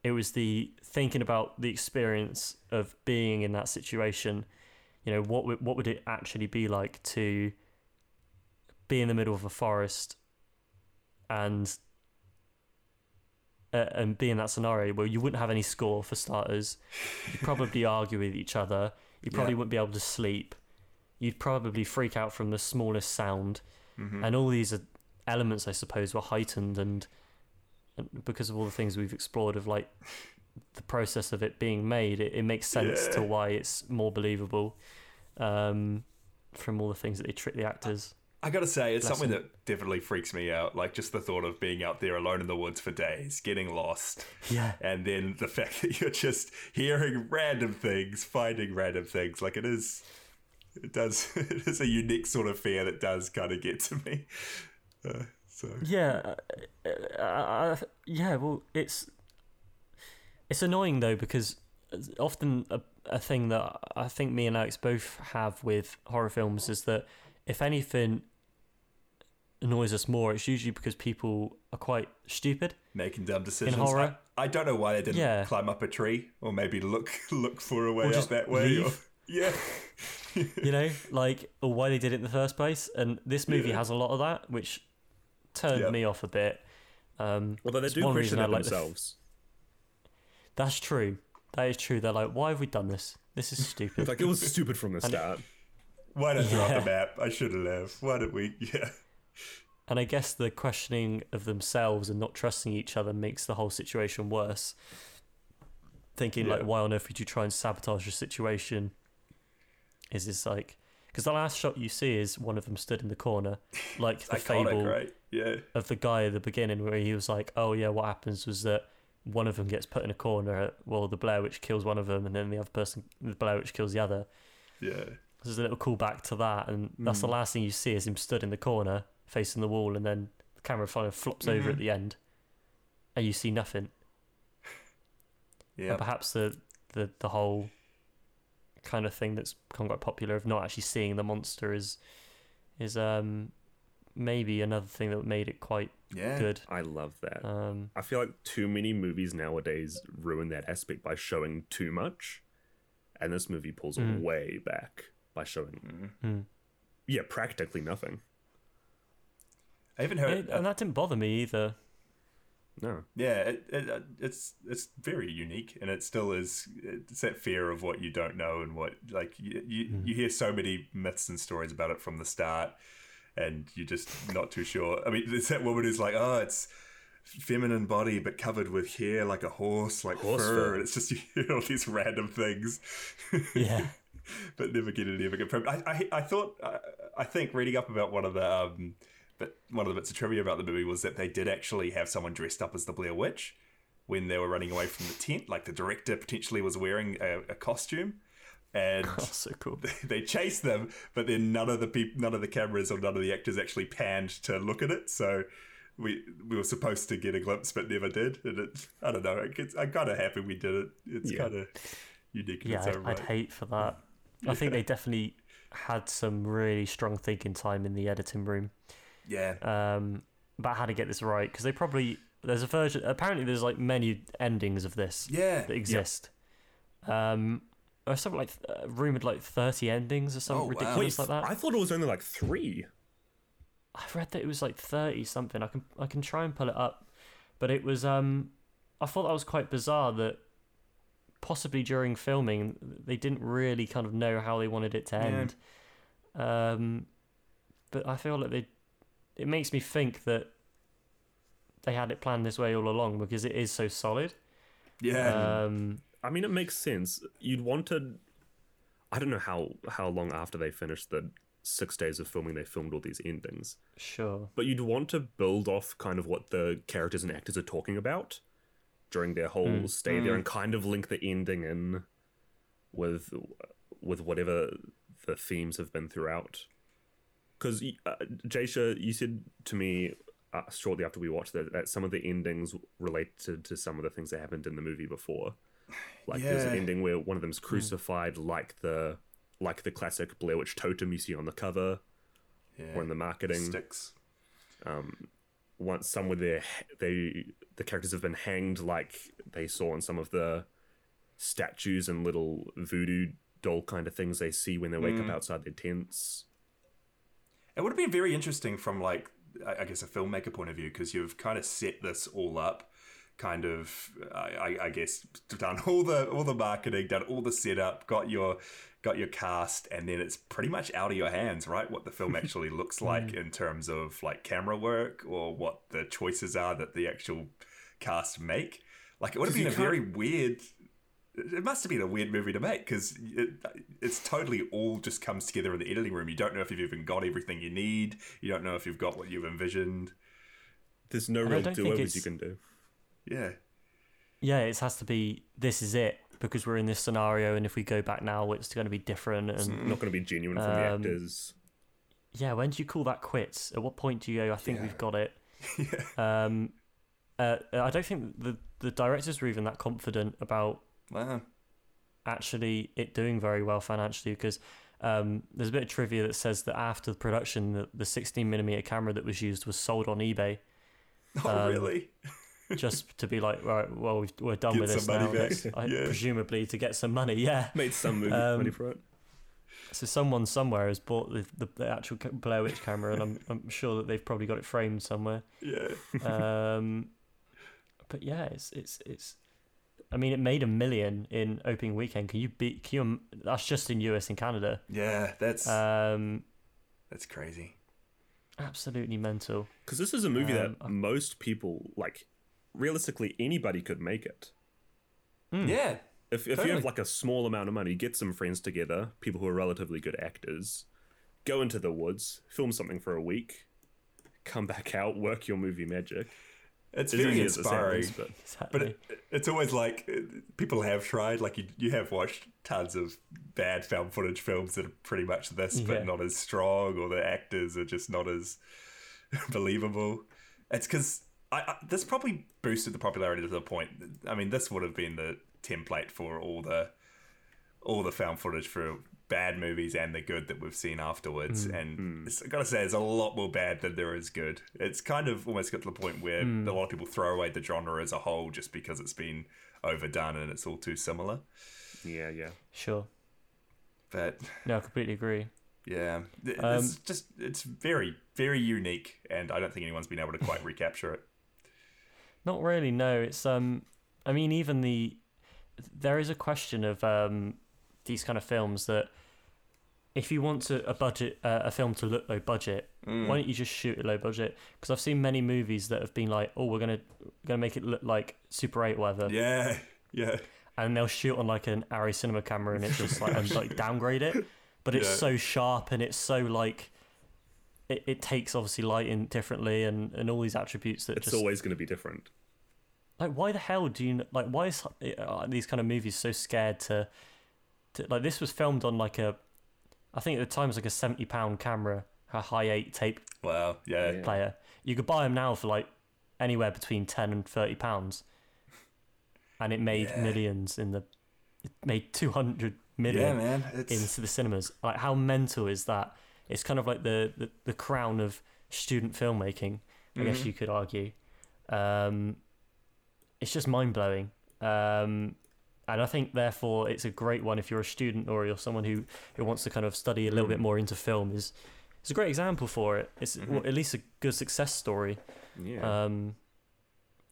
it was the thinking about the experience of being in that situation you know what would, what would it actually be like to be in the middle of a forest and uh, and be in that scenario where you wouldn't have any score for starters. You'd probably <laughs> argue with each other. You probably Yeah. wouldn't be able to sleep. You'd probably freak out from the smallest sound. Mm-hmm. and all these uh, elements i suppose were heightened and, and because of all the things we've explored of like the process of it being made it, it makes sense to why it's more believable um, from all the things that they trick the actors I gotta say, it's Bless something him. that definitely freaks me out. Like just the thought of being out there alone in the woods for days, getting lost, yeah and then the <laughs> fact that you're just hearing random things, finding random things. Like it is, it does. <laughs> It is a unique sort of fear that does kind of get to me. Uh, so Yeah, uh, uh, uh, yeah. Well, it's it's annoying though because often a, a thing that I think me and Alex both have with horror films is that if anything annoys us more, it's usually because people are quite stupid. making dumb decisions. In horror? I, I don't know why they didn't Yeah. climb up a tree or maybe look <laughs> look for a way Or up that way. Or, <laughs> yeah. You know, like or why they did it in the first place. And this movie Yeah. has a lot of that, which turned Yeah. me off a bit. Um, Although they it's do one question reason I it like the f- themselves. <laughs> That's true. That is true. They're like, why have we done this? This is stupid. Like it was stupid from the start. Why not throw out Yeah. the map? I should have left. Why did we? Yeah. And I guess the questioning of themselves and not trusting each other makes the whole situation worse. Thinking like, why on earth would you try and sabotage your situation? Is this like? Because the last shot you see is one of them stood in the corner, like the Iconic, fable right? Yeah. of the guy at the beginning, where he was like, "Oh yeah, what happens was that one of them gets put in a corner. Well, the Blair Witch kills one of them, and then the other person, the Blair Witch kills the other." Yeah. So there's a little callback to that, and that's the mm. last thing you see is him stood in the corner facing the wall, and then the camera kind of flops over at the end, and you see nothing. <laughs> Yeah. And perhaps the, the the whole kind of thing that's become quite popular of not actually seeing the monster is is um maybe another thing that made it quite Yeah. good. I love that. Um, I feel like too many movies nowadays ruin that aspect by showing too much, and this movie pulls Mm. way back by showing, mm. yeah, practically nothing. I even heard. It- and that didn't bother me either. No, yeah, it, it, it's it's very unique, and it still is. It's that fear of what you don't know, and what like you you, Hmm. you hear so many myths and stories about it from the start, and you're just not too sure. I mean, there's that woman who's like, oh, it's feminine body but covered with hair like a horse, like Horse fur, fur. and it's just <laughs> you hear all these random things. Yeah. <laughs> but never get any ever confirmed. I, I, I thought, I, I think reading up about one of the, um, but one of the bits of trivia about the movie was that they did actually have someone dressed up as the Blair Witch when they were running away from the tent. Like the director potentially was wearing a, a costume, and <laughs> Oh, so cool. <laughs> they chased them, but then none of the peop- none of the cameras or none of the actors actually panned to look at it. So. We, we were supposed to get a glimpse, but never did. And it, I don't know. It's, I'm kind of happy we did it. It's Yeah. kind of unique Yeah, I'd, own I'd hate for that. I think they <laughs> definitely had some really strong thinking time in the editing room Yeah, um, about how to get this right because they probably there's a version. Apparently, there's like many endings of this yeah, that exist. Um, or something like uh, rumored like thirty endings or something Oh, wow. ridiculous wait, like that. I thought it was only like three. I've read that it was like thirty something. I can I can try and pull it up, but it was um, I thought that was quite bizarre that possibly during filming they didn't really kind of know how they wanted it to end. Um, but I feel like they, it makes me think that they had it planned this way all along because it is so solid. yeah. Um, I mean, it makes sense. You'd want to. I don't know how how long after they finished the six days of filming they filmed all these endings, sure. but you'd want to build off kind of what the characters and actors are talking about during their whole stay there, and kind of link the ending in with with whatever the themes have been throughout. Because uh, Jasher, you said to me uh, shortly after we watched that, that some of the endings related to some of the things that happened in the movie before. <sighs> Like there's an ending where one of them's crucified, like the like the classic Blair Witch totem you see on the cover Yeah. or in the marketing. Sticks. Once somewhere there, they the characters have been hanged, like they saw in some of the statues and little voodoo doll kind of things they see when they wake up outside their tents. It would have been very interesting from like I guess a filmmaker point of view because you've kind of set this all up, kind of I, I- I guess done all the all the marketing, done all the setup, got your got your cast, and then it's pretty much out of your hands, right? What the film <laughs> actually looks like in terms of like camera work or what the choices are that the actual cast make. Like it would have been a very weird. It must have been a weird movie to make because it, it's totally all just comes together in the editing room. You don't know if you've even got everything you need. You don't know if you've got what you've envisioned. There's no I real don't think do-overs you can do. Yeah, Yeah, it has to be. This is it because we're in this scenario, and if we go back now, it's going to be different. And Not going to be genuine from the Um, actors. yeah, when do you call that quits? At what point do you go? I think Yeah. we've got it. <laughs> yeah. Um, uh, I don't think the the directors were even that confident about wow. actually it doing very well financially because um, there's a bit of trivia that says that after the production, the, the 16 millimeter camera that was used was sold on eBay <laughs> Oh, Um, really? <laughs> just to be like, right, well, we've, we're done Get with this some money now. back. <laughs> I- Yeah. Presumably to get some money, yeah. Made some movie um, money for it. So someone somewhere has bought the, the, the actual Blair Witch camera, and I'm I'm sure that they've probably got it framed somewhere. Yeah. Um, but yeah, it's it's it's. I mean, it made a million in opening weekend. Can you beat? Can you? That's just in US and Canada. Yeah, that's Um, that's crazy. absolutely mental. Because this is a movie um, that most people, like, realistically, anybody could make it. Yeah. If, if you have like a small amount of money, get some friends together, people who are relatively good actors, go into the woods, film something for a week, come back out, work your movie magic. It's As very easy as it inspiring. but Exactly. But it, it's always like uh, people have tried. Like you, you have watched tons of bad found footage films that are pretty much this, Yeah. but not as strong, or the actors are just not as <laughs> believable. It's because this probably boosted the popularity to the point. I mean, this would have been the template for all the all the found footage for bad movies and the good that we've seen afterwards. And it's, I gotta say, there's a lot more bad than there is good. It's kind of almost got to the point where a lot of people throw away the genre as a whole just because it's been overdone and it's all too similar. yeah, yeah. sure. But No, I completely agree. yeah, th- Um, it's just it's very very unique, and I don't think anyone's been able to quite recapture it. Not really. No, it's um. I mean, even the there is a question of um these kind of films that if you want to a budget uh, a film to look low budget, Mm. why don't you just shoot it low budget? Because I've seen many movies that have been like, oh, we're gonna gonna make it look like Super Eight, or whatever, Yeah, yeah, and they'll shoot on like an Arri Cinema camera, and it's just like and like downgrade it, but it's Yeah. so sharp and it's so like. It, it takes obviously lighting differently and, and all these attributes that It's just always going to be different. like why the hell do you like why is uh, these kind of movies so scared to, to like this was filmed on like a i think at the time it was like a 70 pound camera a Hi8 tape wow, yeah, Yeah. player you could buy them now for like anywhere between 10 and 30 pounds and it made Yeah. millions in the it made 200 million yeah, man. It's into the cinemas like how mental is that it's kind of like the the, the crown of student filmmaking i Mm-hmm. guess you could argue um it's just mind-blowing um and i think therefore it's a great one if you're a student or you're someone who who wants to kind of study a little Mm. bit more into film is it's a great example for it it's Mm-hmm. well, at least a good success story Yeah. um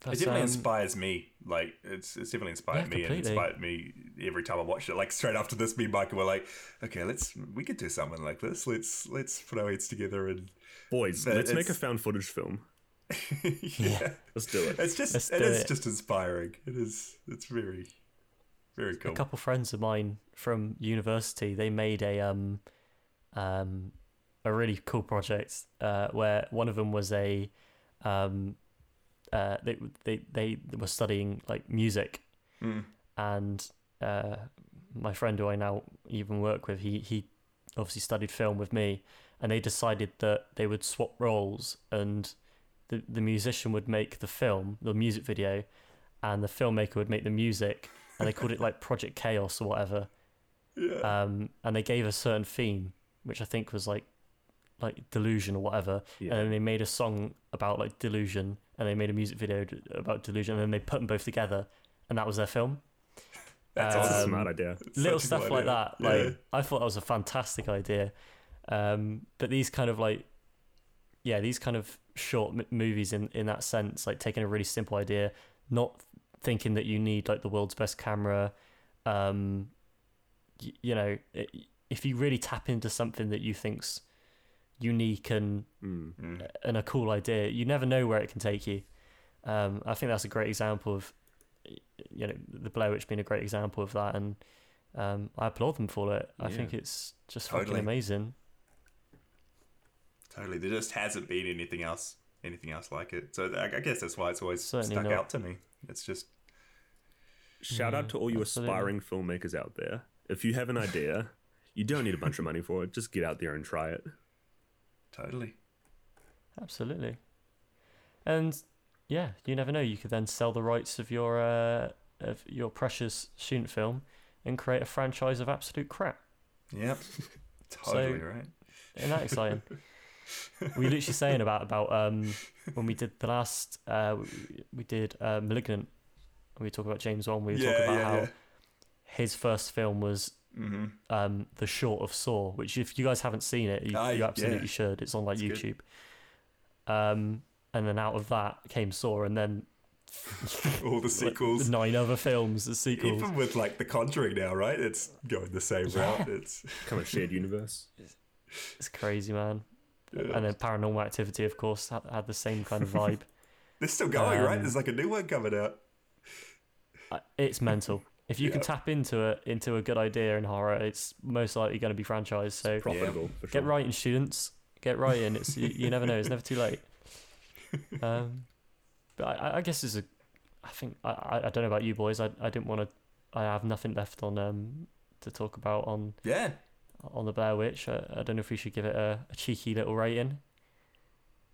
it definitely um, inspires me. Like it's it's definitely inspired Yeah, me and completely. inspired me every time I watched it. Like straight after this, me and Mykah were like, okay, let's we could do something like this. Let's let's put our heads together and Boys, but let's make a found footage film. <laughs> yeah. Let's do it. It's just Let's it it. just inspiring. It is it's very very cool. a couple friends of mine from university they made a um um a really cool project uh where one of them was a um uh they they they were studying like music Mm. and uh my friend who I now even work with he he obviously studied film with me and they decided that they would swap roles and the the musician would make the film the music video and the filmmaker would make the music and they called it like Project Chaos or whatever. Yeah. Um, and they gave a certain theme, which I think was like like delusion or whatever. Yeah. And then they made a song about like delusion, and they made a music video about delusion, and then they put them both together, and that was their film. That's That's a Um, smart idea. little stuff like that. Like Yeah. I thought that was a fantastic idea. Um, but these kind of like, yeah, these kind of short m- movies in in that sense, like taking a really simple idea, not thinking that you need like the world's best camera. Um, y- you know, i if you really tap into something that you think's unique and Mm. Mm. and a cool idea, you never know where it can take you. Um, I think that's a great example of, you know, the Blair Witch being a great example of that, and um, I applaud them for it. I think it's just fucking amazing. Totally. There just hasn't been anything else, anything else like it. So I, I guess that's why it's always Certainly stuck not. out to me. It's just Shout out Mm, to all you absolutely. aspiring filmmakers out there. If you have an idea, you don't need a bunch of money for it. Just get out there and try it. totally. Absolutely. And yeah, you never know. You could then sell the rights of your uh, of your precious student film and create a franchise of absolute crap. Yep. <laughs> totally right. Isn't that exciting? <laughs> <laughs> we were literally saying about about um when we did the last uh we, we did uh, Malignant. We were talking about James Wan. We were talking about yeah, how yeah. his first film was Mm-hmm. um The Short of Saw, which if you guys haven't seen it, you, Ah, you absolutely yeah. should. It's on like It's YouTube. good. Um, and then out of that came Saw, and then <laughs> All the <laughs> like, sequels. nine other films, the sequels. Even with like The Conjuring now, right? It's going the same route. It's Kind of shared universe. It's crazy, man. Yeah. And then Paranormal Activity, of course, had, had the same kind of <laughs> vibe. they're still going, right? Um, There's like a new one coming out. It's mental. If you can tap into it, into a good idea in horror, it's most likely going to be franchised. So Profitable for sure. get writing, students. Get writing. It's you, you never know. It's never too late. <laughs> Um, but I, I guess it's a. I think I, I I don't know about you boys. I, I didn't want to. I have nothing left on um to talk about on Yeah. On the Blair Witch. I, I don't know if we should give it a, a cheeky little rating,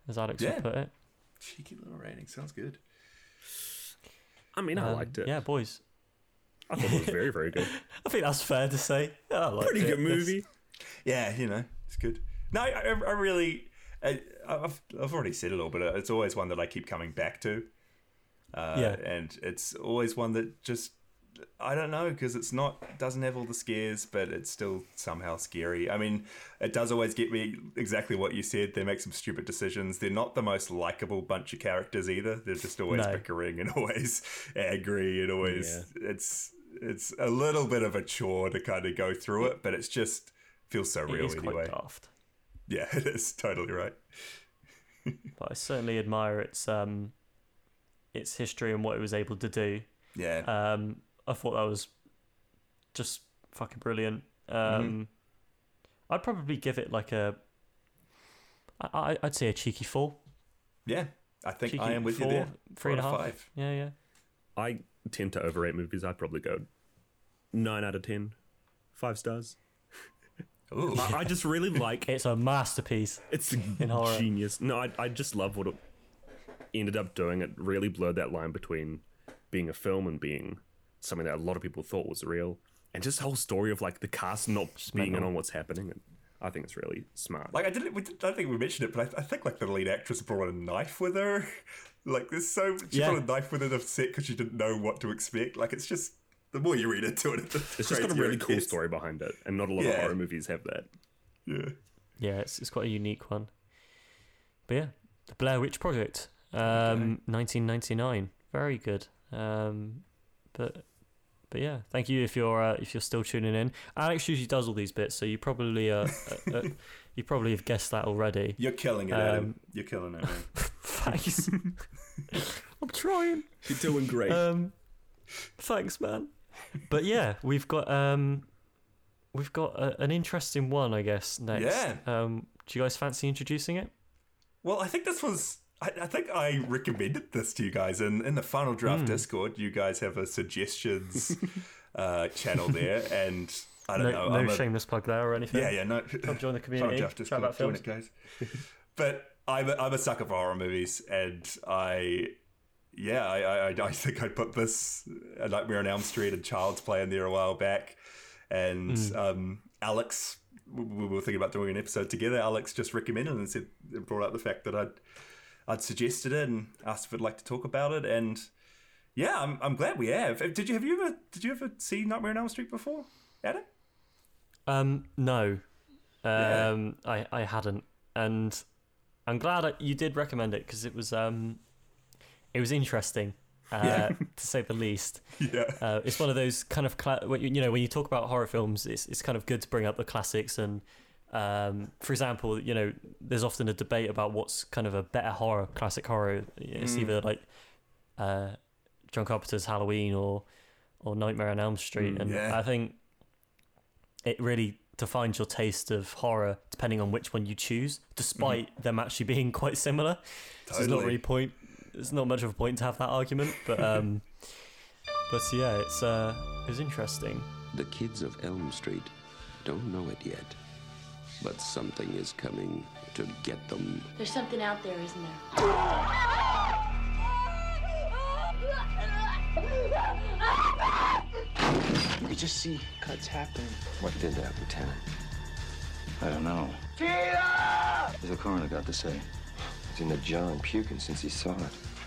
as Alex Yeah. would put it. Cheeky little rating. Sounds good. I mean, I Um, liked it. Yeah, boys. I thought it was very, very good. <laughs> I think that's fair to say. Yeah, I liked Pretty it. good movie. Yeah, you know, it's good. No, I, I I really, I, I've, I've already said it all, but it's always one that I keep coming back to. Uh, Yeah. and it's always one that just I don't know because it's not doesn't have all the scares, but it's still somehow scary. I mean, it does always get me exactly what you said. They make some stupid decisions. They're not the most likable bunch of characters either. They're just always No. bickering and <laughs> always angry and always it's it's a little bit of a chore to kind of go through it, but it's just feels so It real is quite anyway. daft. Yeah, <laughs> it is totally right. But I certainly admire its um its history and what it was able to do. Yeah, Um, I thought that was just fucking brilliant. Um, Mm-hmm. I'd probably give it like a. I, I- I'd say a cheeky four. yeah. I think Cheeky I am with four, you there. Three and Four out half. of five. Yeah, yeah. I tend to overrate movies. I'd probably go nine out of ten, five stars. Ooh. I, I just really <laughs> like It's a masterpiece. It's In <laughs> horror. genius. No, I, I just love what it ended up doing. It really blurred that line between being a film and being something that a lot of people thought was real. And just the whole story of like the cast not being in on what's happening. And I think it's really smart. Like I didn't, we did, I don't think we mentioned it, but I, I think like the lead actress brought a knife with her. <laughs> Like there's so she Yeah. brought a knife with her to set because she didn't know what to expect. Like it's just the more you read into it, <laughs> the it's just got a really cool gets. story behind it. And not a lot Yeah. of horror movies have that. Yeah, Yeah, it's it's quite a unique one. But yeah, the Blair Witch Project, um, 1999, very good. Um, but but yeah, thank you if you're uh, if you're still tuning in. Alex usually does all these bits, so you probably uh, uh, uh <laughs> you probably have guessed that already. you're killing it, Adam. Um, You're killing it, man. <laughs> Thanks. <laughs> I'm trying. You're doing great. Um, thanks, man. But yeah, we've got um, we've got a, an interesting one, I guess. Next, Yeah. Um, do you guys fancy introducing it? Well, I think this was. I, I think I recommended this to you guys in, in the final draft Hmm. Discord. You guys have a suggestions <laughs> uh, channel there, and I don't no, know. no I'm a- shameless plug there or anything. Yeah, yeah, no. Come join the <laughs> community. Final draft Discord, about join films. it, guys. but I'm a, I'm a sucker for horror movies, and I yeah, I, I, I think I put this uh, Nightmare on Elm Street and Child's Play in there a while back, and um, Alex, we we were thinking about doing an episode together. Alex just recommended and said brought up the fact that I'd I'd suggested it and asked if I'd like to talk about it, and yeah, I'm, I'm glad we have. Did you have you ever did you ever see Nightmare on Elm Street before, Adam? Um, no, Yeah. um, I I hadn't, and I'm glad that you did recommend it because it was um, it was interesting, uh, Yeah. <laughs> to say the least. <laughs> Yeah, Uh, it's one of those kind of cla- when you you know when you talk about horror films, it's it's kind of good to bring up the classics and. Um, for example, you know, there's often a debate about what's kind of a better horror, classic horror. It's Mm. either like uh, John Carpenter's Halloween or or Nightmare on Elm Street, Mm, and yeah. I think it really defines your taste of horror depending on which one you choose, despite them actually <laughs> being quite similar. So there's not Totally. really point. There's not much of a point to have that argument, but um, <laughs> but yeah, it's uh, it was interesting. The kids of Elm Street don't know it yet, but something is coming to get them. There's something out there, isn't there? We just see cuts happen. What did that, Lieutenant? I don't know. What's the coroner got to say? He's in the John puking since he saw it.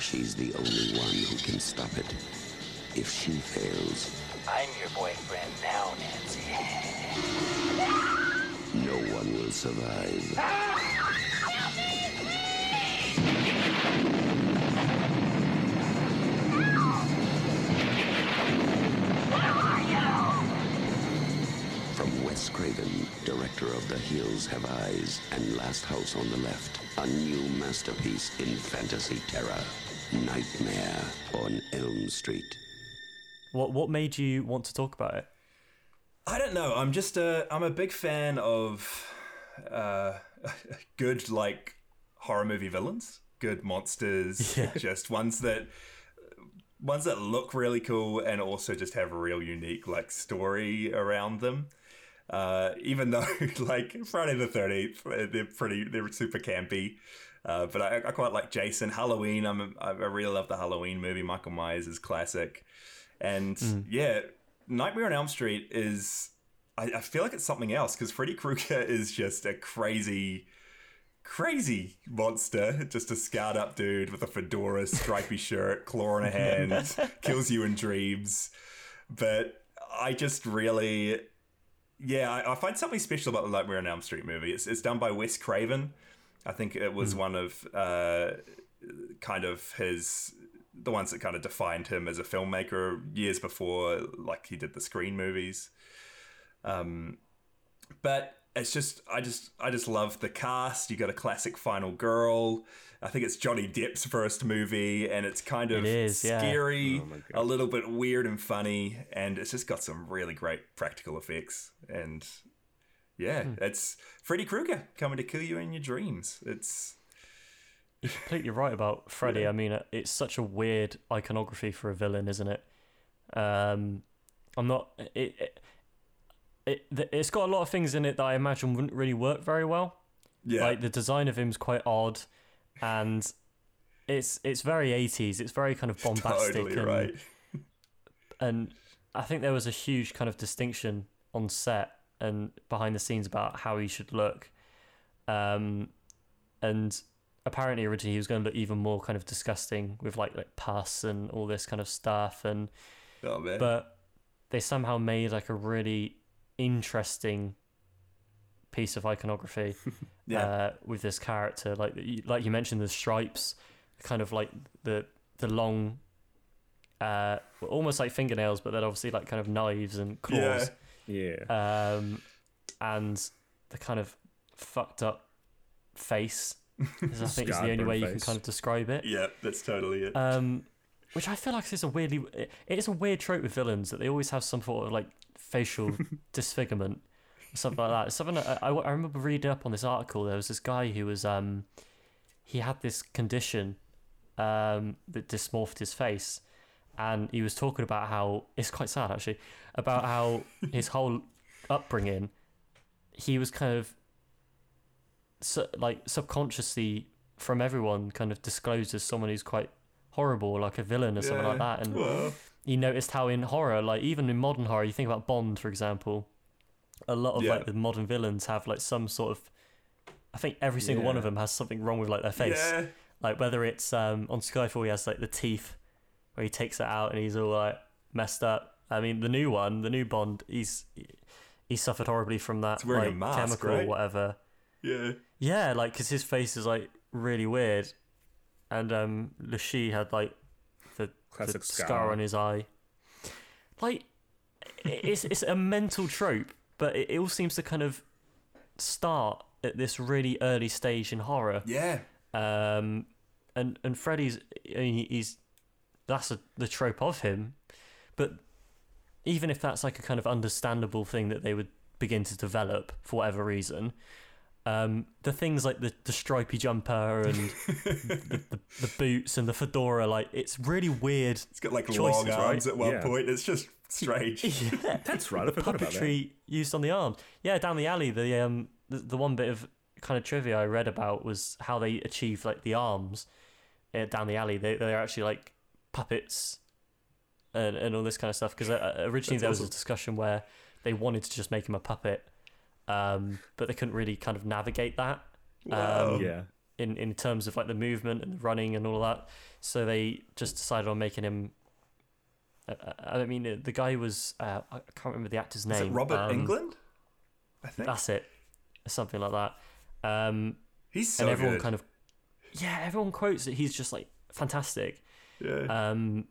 She's the only one who can stop it. If she fails, I'm your boyfriend now, Nancy. no one will survive. Ah! Wes Craven, director of The Hills Have Eyes and Last House on the Left, a new masterpiece in fantasy terror. Nightmare on Elm Street. What what made you want to talk about it? I don't know. I'm just a I'm a big fan of uh, <laughs> good like horror movie villains, good monsters, <laughs> Yeah. just ones that ones that look really cool and also just have a real unique like story around them. Uh, even though <laughs> like Friday the Thirteenth, they're pretty they're super campy. Uh, but I, I quite like Jason. Halloween, I'm I really love the Halloween movie. Michael Myers is classic, and yeah, Nightmare on Elm Street is. I, I feel like it's something else because Freddy Krueger <laughs> is just a crazy, crazy monster. Just a scarred up dude with a fedora, stripy shirt, claw in a <laughs> hand, kills you in dreams. But I just really, yeah, I, I find something special about the Nightmare on Elm Street movie. It's it's done by Wes Craven. I think it was one of uh, kind of his the ones that kind of defined him as a filmmaker years before, like he did the Scream movies. Um, but it's just I just I just love the cast. You got a classic final girl. I think it's Johnny Depp's first movie, and it's kind of It is, yeah. scary, Oh a little bit weird and funny, and it's just got some really great practical effects. And yeah, Hmm. it's Freddy Krueger coming to kill you in your dreams. It's You're completely right about Freddy. I mean, uh, it's such a weird iconography for a villain, isn't it? Um, I'm not. It, it, it it's got a lot of things in it that I imagine wouldn't really work very well. yeah, Like the design of him's quite odd, and it's it's very 80s. It's very kind of <laughs> bombastic totally and right. <laughs> and I think there was a huge kind of distinction on set and behind the scenes about how he should look. Um, and apparently originally he was going to look even more kind of disgusting with like like pus and all this kind of stuff and Oh man, but they somehow made like a really interesting piece of iconography <laughs> Yeah. uh, with this character like you- like you mentioned the stripes kind of like the the long uh almost like fingernails but then obviously like kind of knives and claws Yeah. um and the kind of fucked up face. I <laughs> think it's the only way you can kind of describe it. Yeah, that's totally it. Um, which I feel like is a weirdly, it is a weird trope with villains that they always have some sort of like facial <laughs> disfigurement, or something like that. Something I, I, I remember reading up on this article. There was this guy who was um, he had this condition, um, that dysmorphed his face, and he was talking about how it's quite sad actually about how <laughs> his whole upbringing, he was kind of, so, like subconsciously from everyone kind of disclosed as someone who's quite horrible, like a villain or something like that. And Well. You noticed how in horror, like even in modern horror, you think about Bond, for example, a lot of Yeah. like the modern villains have like some sort of. I think every single one of them has something wrong with like their face. Yeah. Like whether it's um, on Skyfall, he has like the teeth, where he takes it out and he's all like messed up. I mean, the new one, the new Bond, he's he suffered horribly from that He's wearing a like mask, chemical right? or whatever. Yeah. Yeah, like because his face is like really weird, and um, Lucy had like Classic scar. scar. on his eye. Like, it's it's a mental trope, but it, it all seems to kind of start at this really early stage in horror. Yeah. Um, and and Freddy's I mean, he's that's a, the trope of him, but even if that's like a kind of understandable thing that they would begin to develop for whatever reason, um, the things like the, the stripy jumper and <laughs> the, the, the boots and the fedora, like it's really weird. It's got like choices, long arms right? at one Yeah. point. It's just strange. <laughs> Yeah. That's right. I forgot about that. puppetry used on the arms. Yeah, down the alley, the um, the, the one bit of kind of trivia I read about was how they achieved like the arms uh, down the alley. They they're actually like puppets and, and all this kind of stuff. Because uh, originally That's there was awesome. a discussion where they wanted to just make him a puppet, um, but they couldn't really kind of navigate that. Wow. Um, Yeah. in in terms of like the movement and the running and all of that. So they just decided on making him. Uh, I mean, uh, the guy was uh, I can't remember the actor's Is name. it Robert um, Englund? I think. That's it, something like that. Um, He's so and everyone good. kind of, yeah, everyone quotes that he's just like fantastic. Yeah. Um,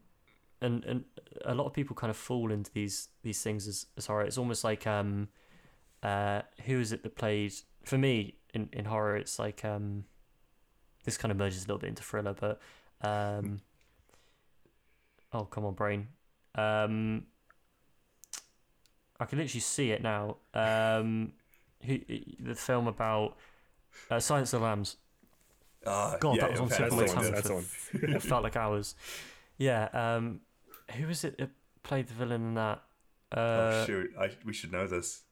and and a lot of people kind of fall into these these things as, as horror. It's almost like um, uh, who is it that played for me in, in horror? It's like um, this kind of merges a little bit into thriller, but um, oh come on, brain. Um, I can literally see it now. Um, who, the film about uh, Silence of the Lambs. Ah, God, yeah, that was on Super that's one, Hammer that's the for felt like hours. Yeah. Um, who was it that played the villain in that? Uh, oh shoot! I, we should know this.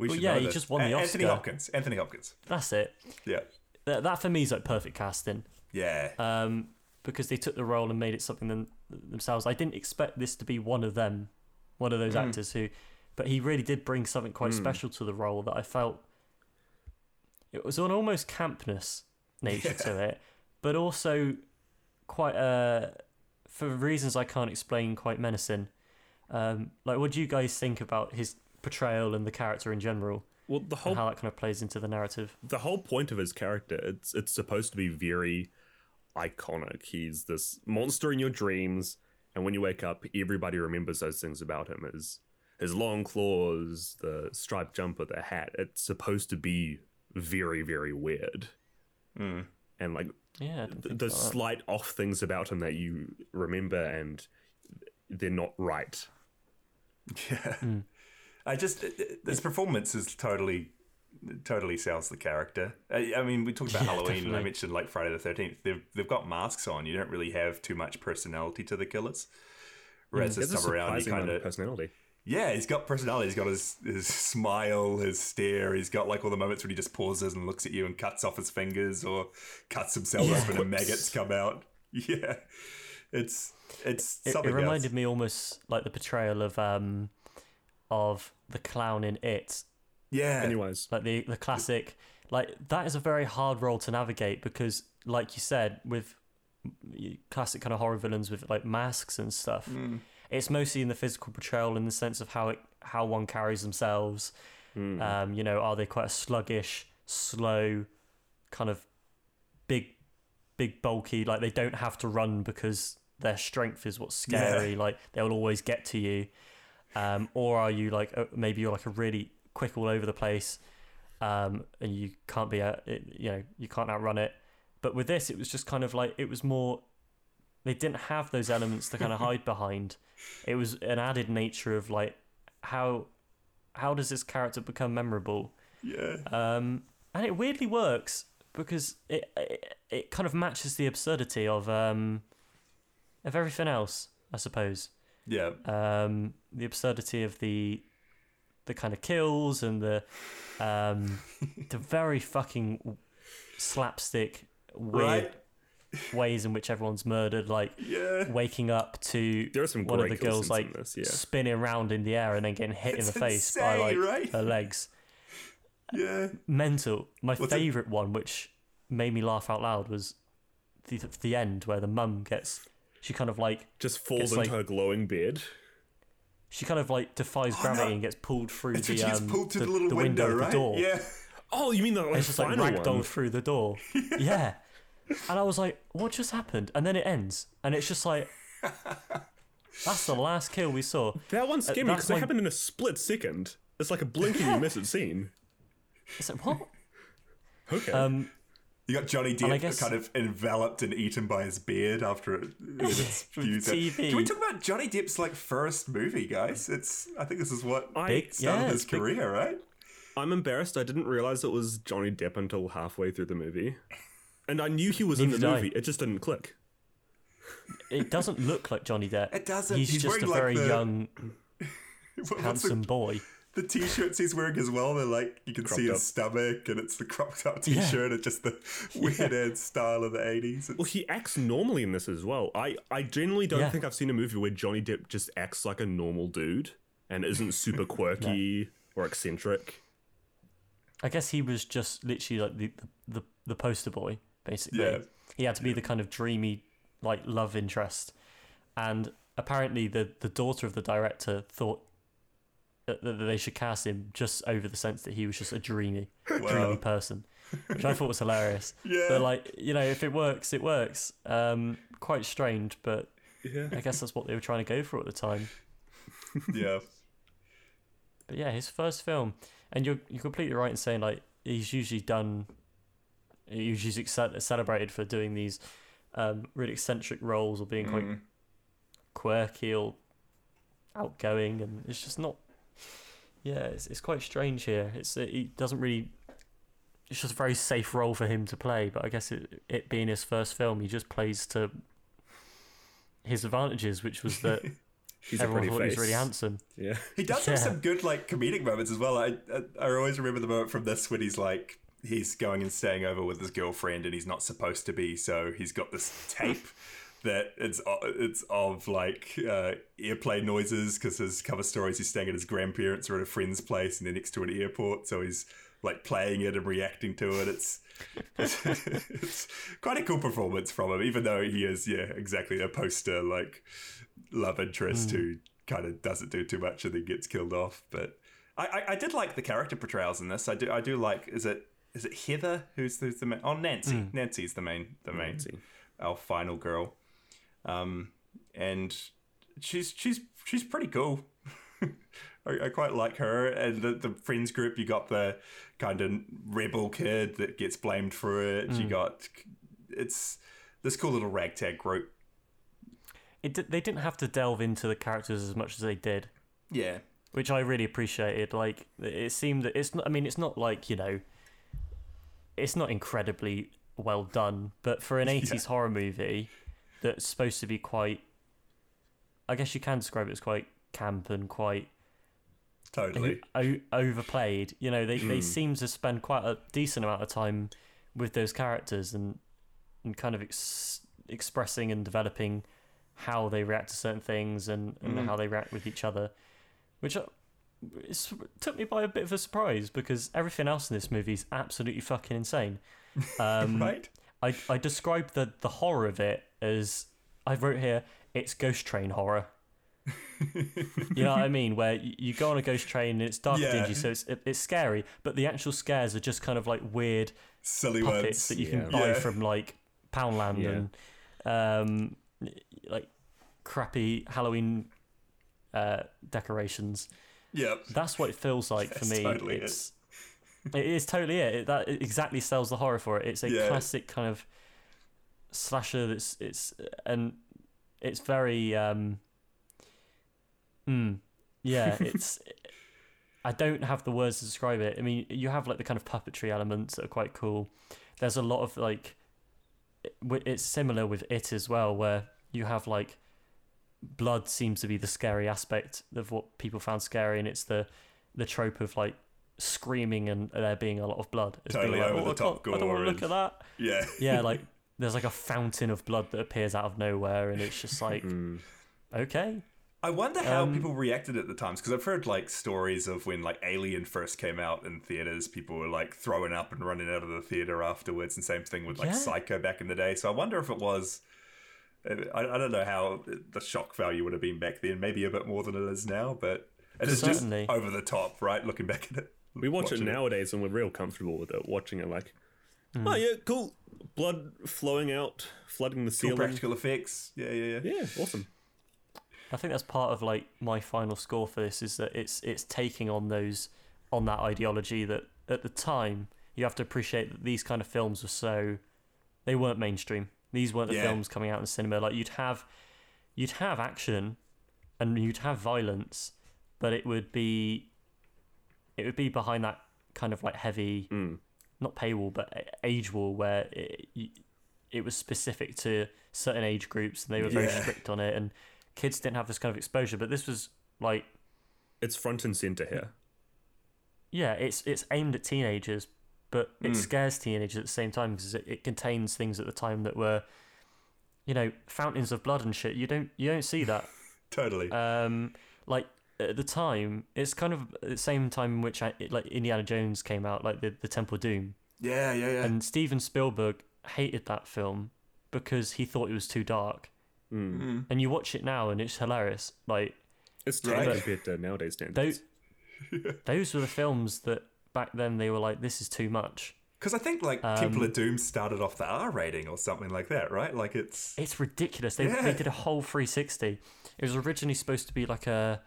We Well, yeah, he this. just won the A- Anthony Hopkins. Anthony Hopkins. That's it. Yeah. That, that for me is like perfect casting. Yeah. Um, because they took the role and made it something them, themselves. I didn't expect this to be one of them, one of those Mm. actors who, but he really did bring something quite Mm. special to the role that I felt. It was an almost campness nature to <laughs> it, but also quite uh for reasons I can't explain, quite menacing. Um, like, what do you guys think about his portrayal and the character in general? Well, the and whole how that kind of plays into the narrative. the whole point of his character it's it's supposed to be very iconic he's this monster in your dreams and when you wake up everybody remembers those things about him his his long claws the striped jumper the hat it's supposed to be very very weird Mm. and like Yeah, I th- the slight off things about him that you remember and they're not right <laughs> Yeah. Mm. I just uh, uh, it- it- this performance is totally totally sells the character. I, I mean, we talked about Yeah, Halloween, and I mentioned like Friday the Thirteenth. They've they've got masks on. You don't really have too much personality to the killers. Hmm, Whereas There's this time around, surprising kind of of personality yeah, he's got personality. He's got his his smile, his stare. He's got like all the moments when he just pauses and looks at you and cuts off his fingers or cuts himself Yeah. open and maggots come out. <laughs> Yeah, it's it's It, it reminded else. me almost like the portrayal of um of the clown in It. Yeah. Anyways, like the the classic, like that is a very hard role to navigate because, like you said, with classic kind of horror villains with like masks and stuff, Mm. it's mostly in the physical portrayal in the sense of how it how one carries themselves. Hmm. Um, you know, are they quite a sluggish, slow, kind of big, big, bulky? Like they don't have to run because their strength is what's scary. Yeah. Like they'll always get to you. Um, or are you like uh, maybe you're like a really quick all over the place, um, and you can't be a you know you can't outrun it. But with this, it was just kind of like it was more. They didn't have those elements to kind of hide <laughs> behind. It was an added nature of like how how does this character become memorable? Yeah. Um, and it weirdly works because it, it it kind of matches the absurdity of um of everything else, I suppose. Yeah. Um, the absurdity of the the kind of kills and the um <laughs> the very fucking slapstick weird Right. ways in which everyone's murdered like Yeah. waking up to There are some one of the girls like this, yeah. spinning around in the air and then getting hit It's in the face by like right? her legs Yeah. mental. My What's it- favourite one, which made me laugh out loud, was the the end where the mum gets she kind of like Just falls gets, into like, her glowing bed. she kind of like defies Oh, gravity no. and gets pulled through It's the she gets um, pulled through the, the little the window, window of right? the door. Yeah. Oh, you mean the And like, it's just like final ragdoll one? through the door. <laughs> yeah. And I was like, what just happened? And then it ends, and it's just like. <laughs> That's the last kill we saw. That one Uh, scared me that's because it happened in a split second. It's like a blink and you miss it scene. It's like what? <laughs> Okay. Um, You got Johnny Depp guess- kind of enveloped and eaten by his beard after it, its fused. TV. Can we talk about Johnny Depp's like first movie, guys? It's I think this is what I- Big- started yeah, his it's big- career, right? I'm embarrassed. I didn't realize it was Johnny Depp until halfway through the movie, and I knew he was in the Neither did I. movie. It just didn't click. it doesn't look like Johnny Depp. It doesn't. He's, He's just a wearing, like, very the- young, <laughs> handsome the, boy. The t-shirts he's wearing as well? They're like you can see his up. stomach, and it's the cropped up Yeah. t-shirt, and just the weird ass style of the eighties. Well, he acts normally in this as well. I, I genuinely don't Yeah. think I've seen a movie where Johnny Depp just acts like a normal dude and isn't super <laughs> quirky or eccentric. I guess he was just literally like the the, the poster boy, basically. Yeah. He had to be the kind of dreamy, like love interest, and apparently the the daughter of the director thought that, that they should cast him just over the sense that he was just a dreamy, <laughs> dreamy person, which I thought was hilarious. <laughs> Yeah. But like you know, if it works, it works. Um, quite strange, but Yeah. I guess that's what they were trying to go for at the time. <laughs> yeah. But yeah, his first film, and you're you're completely right in saying like he's usually done, he's usually celebrated for doing these um, really eccentric roles or being quite Mm. quirky or outgoing, and it's just not. Yeah, it's it's quite strange here. It's it doesn't really. It's just a very safe role for him to play, but I guess it it being his first film, he just plays to his advantages, which was that <laughs> He's everyone pretty thought he was really handsome. Yeah. <laughs> He does have some good like comedic moments as well. I, I I always remember the moment from this when he's like he's going and staying over with his girlfriend and he's not supposed to be, so he's got this tape that it's it's of like uh, airplane noises because his cover stories he's staying at his grandparents or at a friend's place and they're next to an airport, so he's like playing it and reacting to it. It's <laughs> it's quite a cool performance from him, even though he is yeah exactly a poster like love interest who kind of doesn't do too much and then gets killed off. But I, I, I did like the character portrayals in this. I do I do like is it is it Heather who's who's the main? Oh, Nancy. Nancy's the main the main Nancy. our final girl, um, and she's she's she's pretty cool. <laughs> I, I quite like her and the, the friends group. You got the kind of rebel kid that gets blamed for it. You got it's this cool little ragtag group. It they didn't have to delve into the characters as much as they did. Yeah, which I really appreciated. Like it seemed that it's not. I mean, it's not like you know, it's not incredibly well done, but for an <laughs> eighties horror movie that's supposed to be quite, I guess you can describe it as quite camp and quite totally. o- overplayed. You know, they they seem to spend quite a decent amount of time with those characters and and kind of ex- expressing and developing how they react to certain things and, and how they react with each other, which uh, took me by a bit of a surprise because everything else in this movie is absolutely fucking insane. <laughs> Um, Right? I I described the the horror of it as I wrote here. It's ghost train horror. <laughs> you know what I mean? Where you go on a ghost train and it's dark Yeah. and dingy, so it's it, it's scary. But the actual scares are just kind of like weird Silly puppets ones. that you Yeah. can buy Yeah. from like Poundland Yeah. and um, like crappy Halloween uh, decorations. Yep. That's what it feels like for me. totally it. it's it is totally it. it. That exactly sells the horror for it. It's a Yeah. classic kind of slasher that's it's and it's very um mm, yeah <laughs> it's i don't have the words to describe it i mean you have like the kind of puppetry elements that are quite cool there's a lot of like it's similar with it as well where you have like blood seems to be the scary aspect of what people found scary and it's the the trope of like screaming and there being a lot of blood It's being Totally like, over "Oh, the I top I don't want to look at that Yeah. yeah <laughs> like there's like a fountain of blood that appears out of nowhere and it's just like okay I wonder how Um, people reacted at the times because I've heard like stories of when like Alien first came out in theaters, people were like throwing up and running out of the theater afterwards, and same thing with like Yeah. Psycho back in the day. So I wonder if it was. I, I don't know how the shock value would have been back then. Maybe a bit more than it is now, but it is just over the top, right? Looking back at it, We watch it watching nowadays and we're real comfortable with it. Watching it like, Hmm. oh yeah, cool. Blood flowing out, flooding the Cool ceiling. practical effects. Yeah, yeah, yeah. Yeah, awesome. I think that's part of like my final score for this is that it's it's taking on those on that ideology that at the time you have to appreciate that these kind of films were so they weren't mainstream. These weren't the Yeah. films coming out in cinema. Like you'd have you'd have action and you'd have violence, but it would be it would be behind that kind of like heavy not paywall but age wall where it, it was specific to certain age groups and they were very Yeah. strict on it and kids didn't have this kind of exposure but this was like It's front and center here. yeah it's it's aimed at teenagers but it Mm. scares teenagers at the same time because it, it contains things at the time that were you know fountains of blood and shit you don't you don't see that <laughs> totally um like at the time it's kind of the same time in which I, like indiana jones came out like the, the temple of doom Yeah, yeah, yeah. and steven spielberg hated that film because he thought it was too dark Mm. and you watch it now and it's hilarious like It's Right. tame compared nowadays standards. those, <laughs> those were the films that back then they were like this is too much Because I think like Um, Temple of Doom started off the R rating or something like that, right? Like it's it's ridiculous they, Yeah. they did a whole 360 it was originally supposed to be like a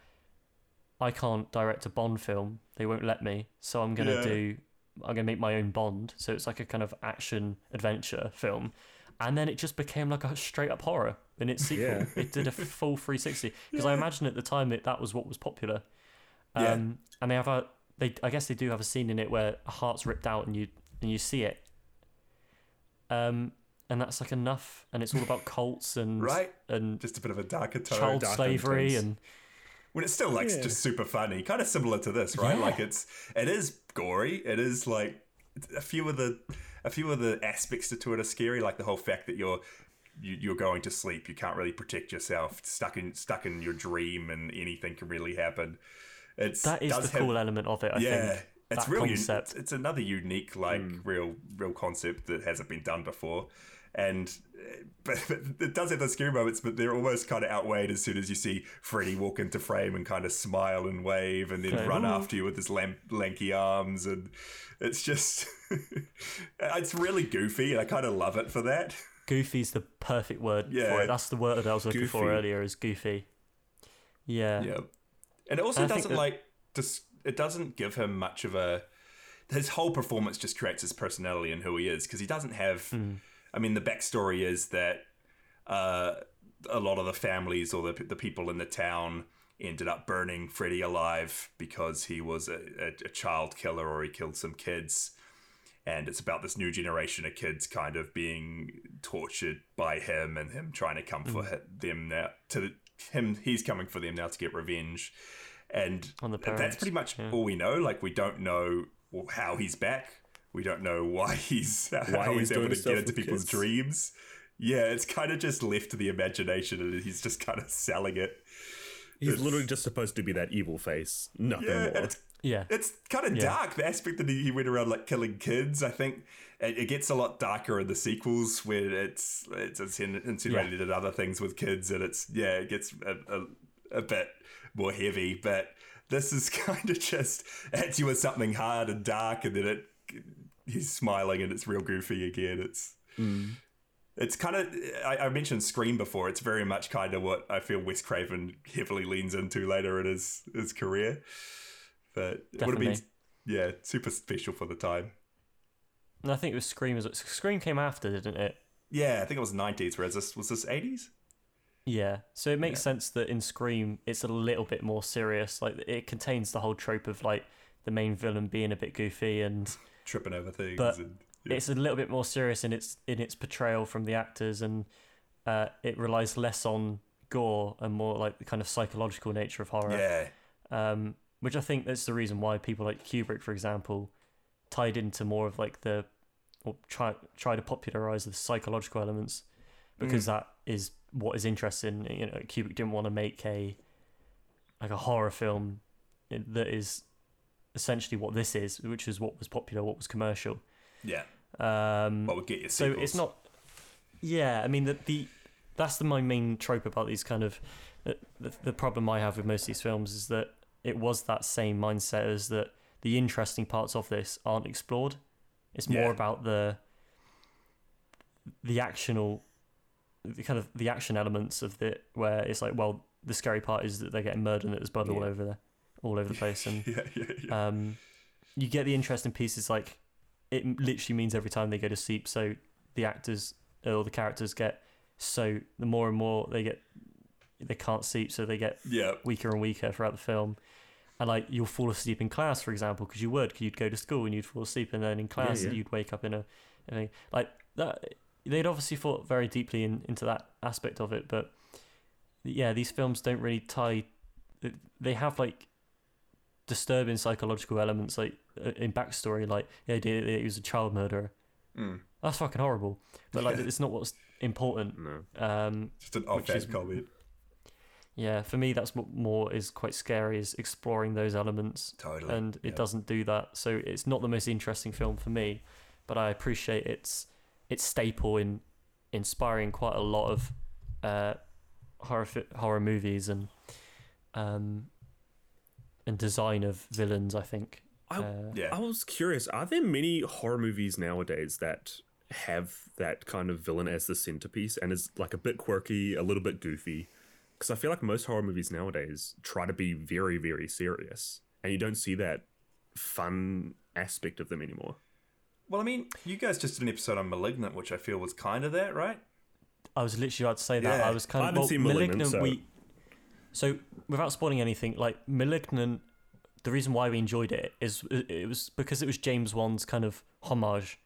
i can't direct a bond film they won't let me so i'm gonna Yeah. do i'm gonna make my own bond so it's like a kind of action adventure film and then it just became like a straight up horror in its sequel Yeah. it did a <laughs> full 360 because i imagine at the time that that was what was popular Yeah. um, and they have a they i guess they do have a scene in it where a heart's ripped out and you and you see it um and that's like enough and it's all about cults and Right. and just a bit of a darker tone. child dark slavery and when it's still like Yeah. just super funny, kind of similar to this, right? Yeah. Like it's it is gory. It is like a few of the a few of the aspects to it are scary, like the whole fact that you're you, you're going to sleep, you can't really protect yourself, stuck in stuck in your dream, and anything can really happen. It's that is the have- cool element of it i yeah, think it's that real. concept It's, it's another unique, like Hmm. real, real concept that hasn't been done before, and but, but <laughs> it does have those scary moments, but they're almost kind of outweighed as soon as you see Freddy walk into frame and kind of smile and wave, and then Okay. run after you with his lamp, lanky arms, and it's just, <laughs> it's really goofy, and I kind of love it for that. <laughs> goofy's the perfect word Yeah. for it that's the word that i was looking for earlier is goofy yeah Yeah, and it also And doesn't that- like just it doesn't give him much of a. His whole performance just creates his personality and who he is because he doesn't have. Hmm. I mean, the backstory is that uh, a lot of the families or the the people in the town ended up burning Freddy alive because he was a, a, a child killer or he killed some kids. And it's about this new generation of kids kind of being tortured by him and him trying to come for hi- them now to him he's coming for them now to get revenge and On the that's pretty much yeah. all we know like we don't know how he's back we don't know why <laughs> he's uh, Why how he's he's, able to get into people's kids. dreams yeah it's kind of just left to the imagination and he's just kind of selling it He's It's- literally just supposed to be that evil face. Nothing yeah more. it's yeah it's kind of Yeah. dark. The aspect that he went around like killing kids. I think it, it gets a lot darker in the sequels where it's it's insin- insinuated at other things with kids, and it's yeah, it gets a, a, a bit more heavy. But this is <laughs> kind of just hits you with something hard and dark, and then it he's smiling and it's real goofy again. It's mm. it's kind of I, I mentioned Scream before. It's very much kind of what I feel Wes Craven heavily leans into later in his his career. But it would have been yeah super special for the time. and i think it was scream as Scream came after didn't it Yeah, I think it was nineties, whereas this was this eighties. Yeah, so it makes sense that in Scream it's a little bit more serious. Like it contains the whole trope of like the main villain being a bit goofy and tripping over things. but and, it's a little bit more serious in its in its portrayal from the actors, and uh, it relies less on gore and more like the kind of psychological nature of horror. Yeah. Um, which I think that's the reason why people like Kubrick, for example, tied into more of like the or try try to popularize the psychological elements because Mm. that is what is interesting. You know, Kubrick didn't want to make a like a horror film that is essentially what this is, which is what was popular, what was commercial. Yeah. Um, get you so sequels. it's not. Yeah, I mean the the that's the my main trope about these kind of the, the the problem I have with most of these films is that it was that same mindset as that the interesting parts of this aren't explored. It's more Yeah. about the the actional, the kind of the action elements of it, where it's like, well, the scary part is that they're getting murdered and there's blood all over there, all over the place, and <laughs> yeah, yeah, yeah. um, you get the interesting pieces like it literally means every time they go to sleep, so the actors or the characters get so the more and more they get they can't sleep, so they get Yeah. weaker and weaker throughout the film. And like you'll fall asleep in class, for example, because you would, because you'd go to school and you'd fall asleep, and then in class yeah. you'd wake up in a, in a like that. They'd obviously thought very deeply in, into that aspect of it, but yeah, these films don't really tie. They have like disturbing psychological elements, like uh, in backstory, like the idea that he was a child murderer. Mm. That's fucking horrible. But like, it's not what's important. No. Um, Just an which offhand comment. yeah, for me, that's what more is quite scary is exploring those elements. Totally, And it yeah. doesn't do that, so it's not the most interesting film for me. But I appreciate its its staple in inspiring quite a lot of uh, horror fi- horror movies and um and design of villains. I think. I, Uh, I was curious. Are there many horror movies nowadays that have that kind of villain as the centerpiece and is like a bit quirky, a little bit goofy? Because I feel like most horror movies nowadays try to be very, very serious, and you don't see that fun aspect of them anymore. Well, I mean, you guys just did an episode on Malignant, which I feel was kind of that, right? I was literally about to say that. Yeah. I was kind of. I of haven't well, seen Malignant, so- We so without spoiling anything, like Malignant, the reason why we enjoyed it is it was because it was James Wan's kind of homage,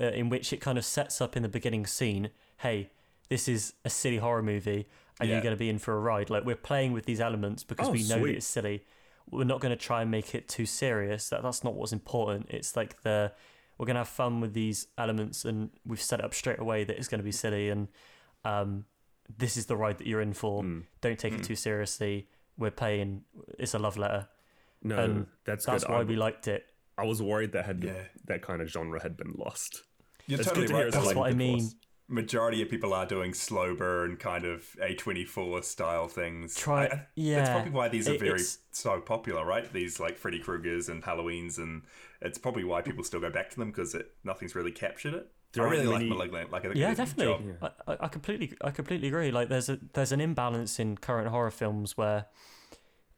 uh, in which it kind of sets up in the beginning scene. Hey, this is a silly horror movie, and Yeah. you're going to be in for a ride. Like we're playing with these elements because Oh, we know that it's silly. We're not going to try and make it too serious. That that's not what's important. It's like the we're going to have fun with these elements, and we've set it up straight away that it's going to be silly, and um, this is the ride that you're in for. Hmm. Don't take it too seriously. We're playing. It's a love letter. No, and that's that's good. why I- we liked it. I was worried that had Yeah. that kind of genre had been lost. You're It's totally good to right. hear it's though, That's like what I the mean. force. majority of people are doing slow burn kind of A24 style things. Try- I- I- That's probably why these are It- very so popular, right? These like Freddy Krueger's and Halloween's, and it's probably why people still go back to them because nothing's really captured it. There I really aren't like many- Malignant. Like I Yeah, it did a good definitely. job. I, I, I completely, I completely agree. Like, there's a there's an imbalance in current horror films where,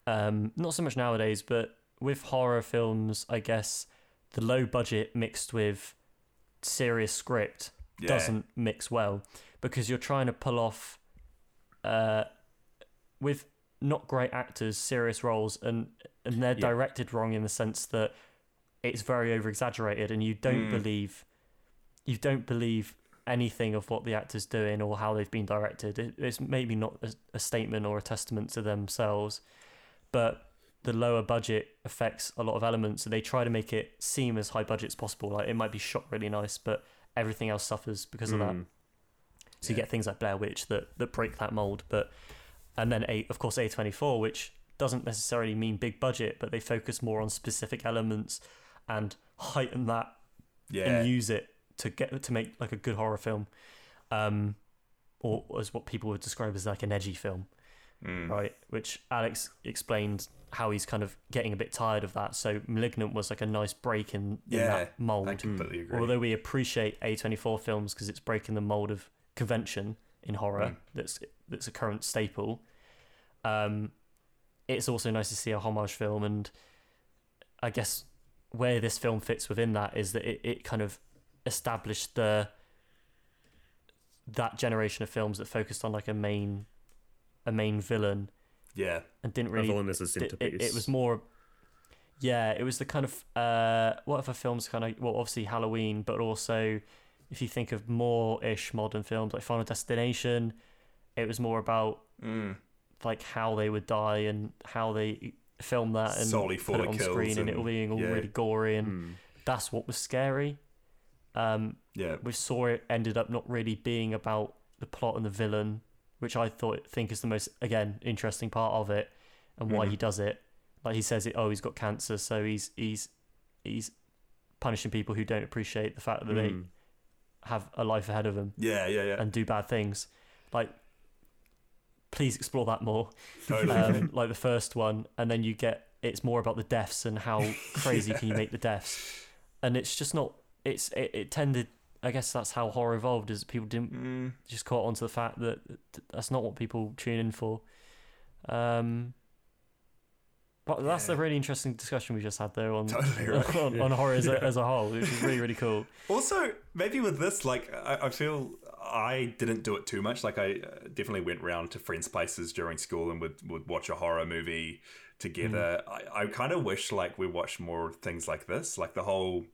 um, not so much nowadays, but with horror films, I guess the low budget mixed with serious script Yeah. doesn't mix well because you're trying to pull off, uh, with not great actors, serious roles, and and they're Yeah. directed wrong in the sense that it's very over exaggerated, and you don't Mm. believe you don't believe anything of what the actor's doing or how they've been directed. It, it's maybe not a, a statement or a testament to themselves, but the lower budget affects a lot of elements. So they try to make it seem as high budget as possible. Like it might be shot really nice, but everything else suffers because of that. Mm. So you get things like Blair Witch that that break that mold. But and then a of course A twenty four, which doesn't necessarily mean big budget, but they focus more on specific elements and heighten that Yeah. and use it to get to make like a good horror film, um, or as what people would describe as like an edgy film, Mm. right? Which Alex explained how he's kind of getting a bit tired of that. So *Malignant* was like a nice break in, in that mold. I completely agree. Although we appreciate A24 films because it's breaking the mold of convention in horror Mm. that's that's a current staple. Um, it's also nice to see a homage film, and I guess where this film fits within that is that it, it kind of established the that generation of films that focused on like a main a main villain Yeah. and didn't really villain as a it- it, centerpiece. it was more yeah it was the kind of uh what other films kind of well obviously halloween but also if you think of more ish modern films like final destination it was more about Mm. like how they would die and how they film that and Solely put it on screen and, and- it all being all yeah. really gory and Mm. that's what was scary um Yeah. we saw it ended up not really being about the plot and the villain, which I thought think is the most again interesting part of it and why Mhm. he does it. Like he says it, oh, he's got cancer, so he's he's he's punishing people who don't appreciate the fact that Mm. they have a life ahead of them Yeah, yeah, yeah. and do bad things. Like, please explore that more. Totally. Um, <laughs> like the first one, and then you get it's more about the deaths and how <laughs> crazy can you make the deaths, and it's just not. It's it, it tended. I guess that's how horror evolved. Is people didn't Mm. just caught onto the fact that that's not what people tune in for. Um, but that's a really interesting discussion we just had there on Totally <laughs> right. on, on horror as a, as a whole, which is really really cool. <laughs> Also, maybe with this, like, I, I feel I didn't do it too much. Like, I uh, definitely went round to friends' places during school and would, would watch a horror movie together. I, I kind of wish, like, we watched more things like this. Like, the whole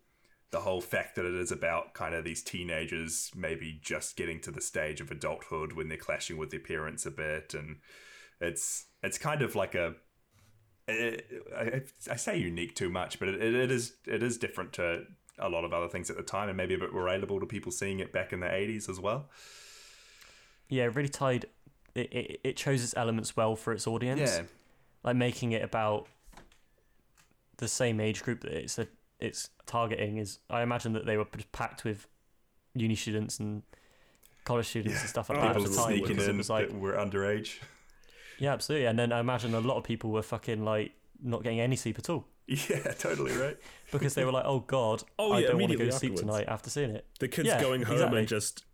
the whole fact that it is about kind of these teenagers maybe just getting to the stage of adulthood when they're clashing with their parents a bit and it's it's kind of like a I, say unique too much, but it, it is it is different to a lot of other things at the time, and maybe a bit more relatable to people seeing it back in the eighties as well. Yeah, really tied. It, it it chose its elements well for its audience. Yeah. like making it about the same age group that it's a, it's targeting is. I imagine that they were just packed with uni students and college students and stuff like that at People the time sneaking because in it was like that were underage. yeah, absolutely. And then I imagine a lot of people were fucking like not getting any sleep at all <laughs> Yeah, totally right. <laughs> because they were like, "Oh God, Oh, I yeah, don't want to go immediately to sleep tonight after seeing it." The kids Yeah, going home exactly. and just,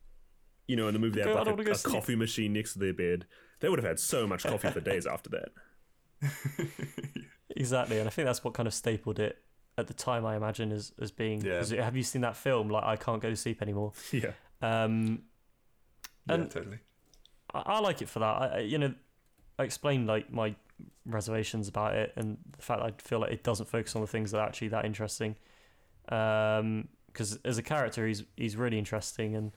you know, in the movie they Go, had "I like a, a coffee machine next to their bed. They would have had so much coffee for <laughs> days after that. Exactly, and I think that's what kind of stapled it at the time. I imagine as as being. Yeah. 'cause Have you seen that film? Like, I can't go to sleep anymore. <laughs> Yeah. Um, Yeah, totally. I, I like it for that. I, you know, I explained like my reservations about it and the fact that I feel like it doesn't focus on the things that are actually that interesting. Because as a character, he's he's really interesting, and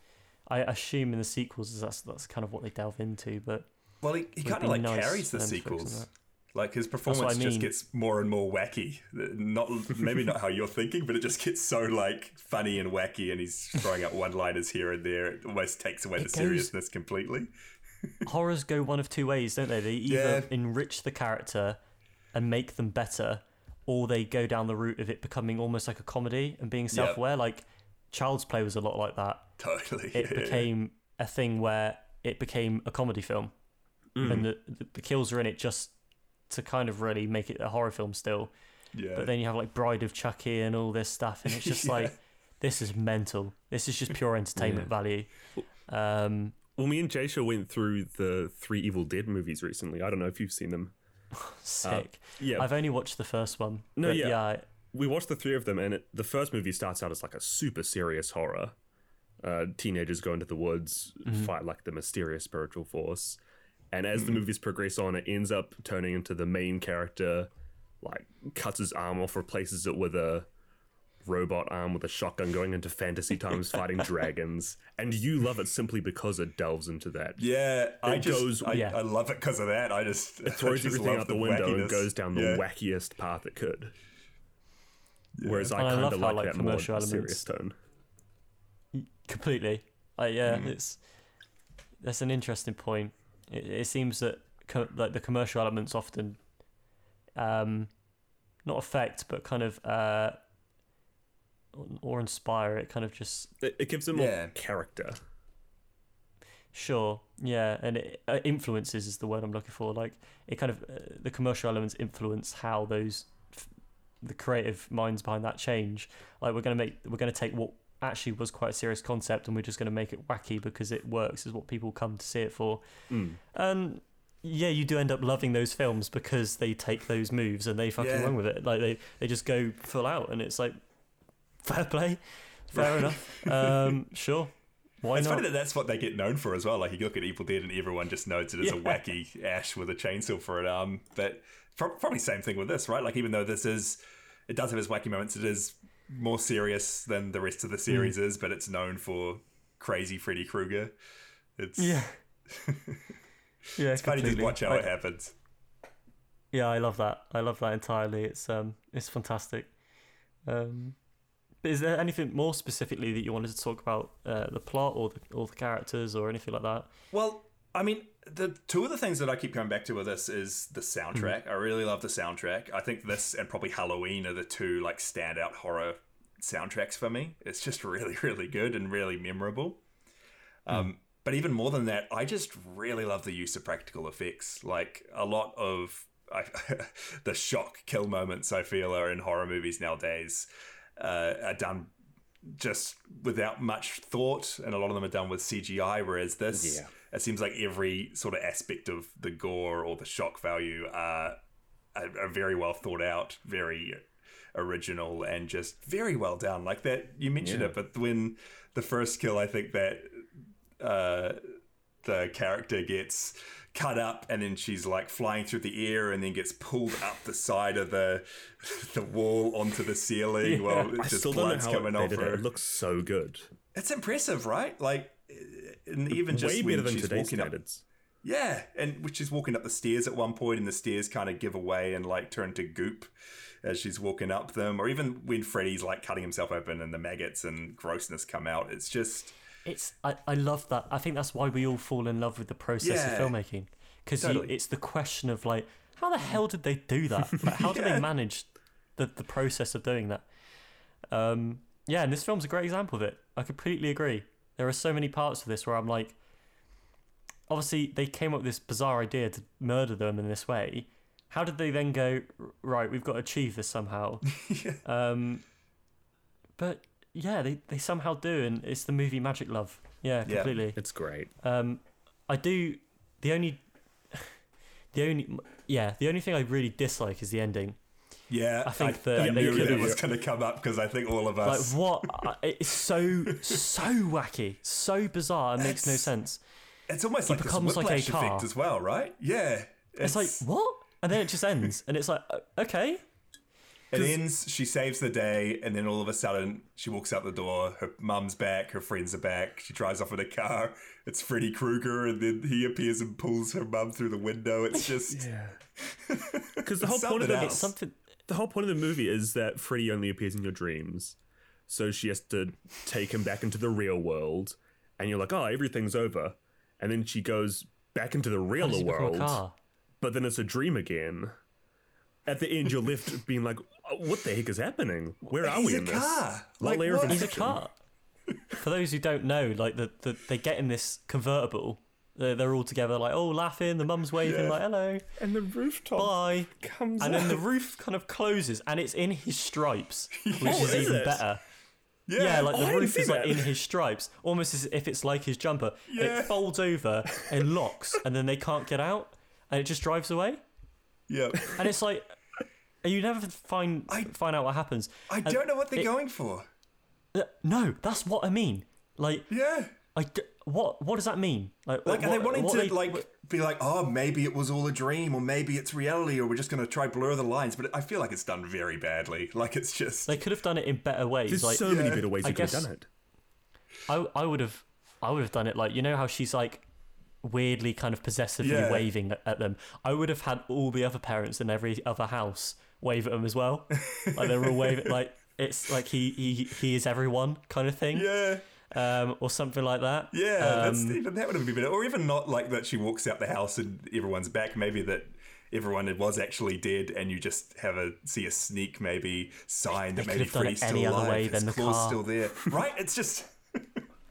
I assume in the sequels that's that's kind of what they delve into. But Well, he, he kind of like nice carries the them to focus on sequels. Like his what I performance just gets more and more wacky. Not maybe not how you're thinking, but it just gets so like funny and wacky, and he's throwing out one-liners here and there. It almost takes away It the goes- seriousness completely. <laughs> horrors go one of two ways, don't they? They either Yeah. enrich the character and make them better, or they go down the route of it becoming almost like a comedy and being self-aware. Like Child's Play was a lot like that. Totally. It yeah. <laughs> became a thing where it became a comedy film, and mm. the, the the kills are in it just to kind of really make it a horror film still. Yeah. But then you have like Bride of Chucky and all this stuff, and it's just <laughs> Yeah. like this is mental. This is just pure entertainment value. Um, Well, me and Jasher went through the three Evil Dead movies recently. I don't know if you've seen them. <laughs> sick. yeah. I've only watched the first one. No, yeah. yeah, we watched the three of them, and it, the first movie starts out as like a super serious horror. Uh, teenagers go into the woods, fight like the mysterious spiritual force, and as the movies progress on, it ends up turning into the main character, like cuts his arm off, replaces it with a robot arm with a shotgun, going into fantasy <laughs> times fighting dragons, and you love it simply because it delves into that. Yeah, I just goes- I, Yeah. I love it because of that. I just It <laughs> throws just everything out the, window and goes down the Yeah. wackiest path it could. Whereas I kind of like, like, that more commercial serious tone. completely. Like, yeah, Mm. it's that's an interesting point. It, it seems that co- like the commercial elements often, um, not affect, but kind of uh, or inspire. It kind of just It, it gives them more Yeah. character. Sure, yeah, and it uh, influences is the word I'm looking for. Like it kind of uh, the commercial elements influence how those f- the creative minds behind that change. Like we're gonna make we're gonna take what actually was quite a serious concept and we're just gonna make it wacky because it works is what people come to see it for. Mm. And yeah, you do end up loving those films because they take those moves and they fucking Yeah. run with it. Like they they just go full out and it's like fair play, fair enough. Um, <laughs> sure. Why it's not? funny that that's what they get known for as well. Like you look at Evil Dead and everyone just knows it as a wacky Ash with a chainsaw for an arm. But pro- probably same thing with this, right? Like even though this is, it does have its wacky moments. It is more serious than the rest of the series Mm. is, but it's known for crazy Freddy Krueger. It's Yeah. <laughs> yeah, it's funny to watch how I- it happens. Yeah, I love that. I love that entirely. It's um, it's fantastic. Um, but is there anything more specifically that you wanted to talk about, uh, the plot or the or the characters or anything like that? Well, I mean, the two of the things that I keep coming back to with this is the soundtrack. I really love the soundtrack. I think this and probably Halloween are the two like standout horror soundtracks for me. It's just really, <laughs> really good and really memorable. Um, but even more than that, I just really love the use of practical effects. Like a lot of I, <laughs> the shock kill moments I feel are in horror movies nowadays uh, are done just without much thought, and a lot of them are done with CGI. Whereas this, Yeah. It seems like every sort of aspect of the gore or the shock value are, are, are very well thought out, very original, and just very well done. Like that, you mentioned Yeah. it, but when the first kill, I think that uh, the character gets cut up and then she's like flying through the air and then gets pulled up the side of the <laughs> the wall onto the ceiling while I just still don't know blood's how coming off it. her. It looks so good. It's impressive, right? Like, and even just Way when better than she's today's walking up, standards. yeah, and when she's walking up the stairs at one point, and the stairs kind of give away and like turn to goop as she's walking up them, or even when Freddy's like cutting himself open and the maggots and grossness come out. It's just It's I, I love that. I think that's why we all fall in love with the process Yeah. of filmmaking because Totally. it's the question of like how the hell did they do that? <laughs> Like, how do they manage the the process of doing that? Um, yeah, and this film's a great example of it. I completely agree. There are so many parts of this where I'm like, obviously they came up with this bizarre idea to murder them in this way. How did they then go right? We've got to achieve this somehow. <laughs> Um, but yeah, they, they somehow do, and it's the movie Magic Love. Yeah, Yeah. completely. It's great. Um, I do. The only, <sighs> the only, yeah, the only thing I really dislike is the ending. Yeah. I think that I knew that was going to come up because I think all of us Like what? <laughs> It's so so wacky, so bizarre. It makes no sense. It's almost He like becomes like a car. effect as well, right? Yeah. It's, like what? And then it just ends, and it's like uh, okay, It ends, she saves the day, and then all of a sudden she walks out the door. Her mum's back, her friends are back. She drives off in a car. It's Freddy Krueger, and then he appears and pulls her mum through the window. It's <laughs> just. <laughs> yeah. Because the whole point of else. it's something. The whole point of the movie is that Freddy only appears in your dreams, so she has to take him back into the real world, and you're like, oh, everything's over, and then she goes back into the real he become a world, but then it's a dream again. At the end, you're left <laughs> being like, "Oh, what the heck is happening? Where are He's we a in this? car. What Like, layer of what? He's a car. For those who don't know, like the, the they get in this convertible. They're, they're all together, like oh, laughing. The mum's waving, Yeah. like hello, And the rooftop bye. comes and then the out. roof kind of closes, and it's in his stripes, <laughs> which is is even it? better. Yeah. Like I the didn't roof see is like that. in his stripes, almost as if it's like his jumper. Yeah. It folds over and <laughs> locks, and then they can't get out, and it just drives away. yeah. And it's like, you never find I- find out what happens. I And don't know what they're it- going for. uh, No, that's what I mean. Like, Yeah. I d- what what does that mean? Like, Like, are they wanting to they- like be like, oh, maybe it was all a dream, or maybe it's reality, or we're just going to try blur the lines? But I feel like it's done very badly. <laughs> Like it's just They could have done it in better ways. There's like, so many yeah, better ways I you could have done it. I I would have I would have done it like you know how she's like weirdly kind of possessively Yeah. waving at- at them. I would have had all the other parents in every other house wave at them as well. Like they're all waving like it's like he he he is everyone kind of thing. <laughs> yeah. Um, or something like that. Yeah, that's, Um, even that would have been better. Or even not like that she walks out the house and everyone's back. Maybe that everyone was actually dead and you just have a see a sneak maybe sign that maybe could have done Freddy's any still other alive. way his than the claw's car. still there. <laughs> Right? It's just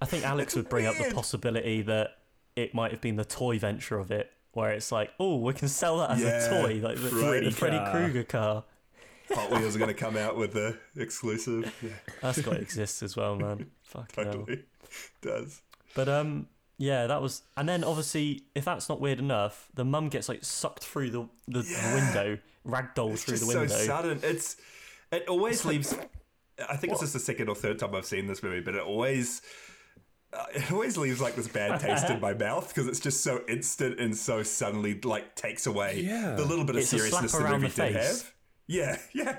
I think Alex <laughs> would bring up the possibility that it might have been the toy venture of it, where it's like, oh, we can sell that as Yeah, a toy, like the Freddy the Freddy. Krueger car. Hot Wheels are going to come out with the exclusive. Yeah, That's got to exist as well, man. Hell. totally does. But um, yeah, that was, and then obviously, if that's not weird enough, the mum gets like sucked through the the, Yeah. the window, ragdolled It's through just the so window. sudden. It's it always leaves. I think it's just the second or third time I've seen this movie, but it always uh, it always leaves like this bad taste in <laughs> my mouth because it's just so instant and so suddenly like takes away Yeah. the little bit of It's seriousness the movie the did have. Yeah, <laughs> yeah.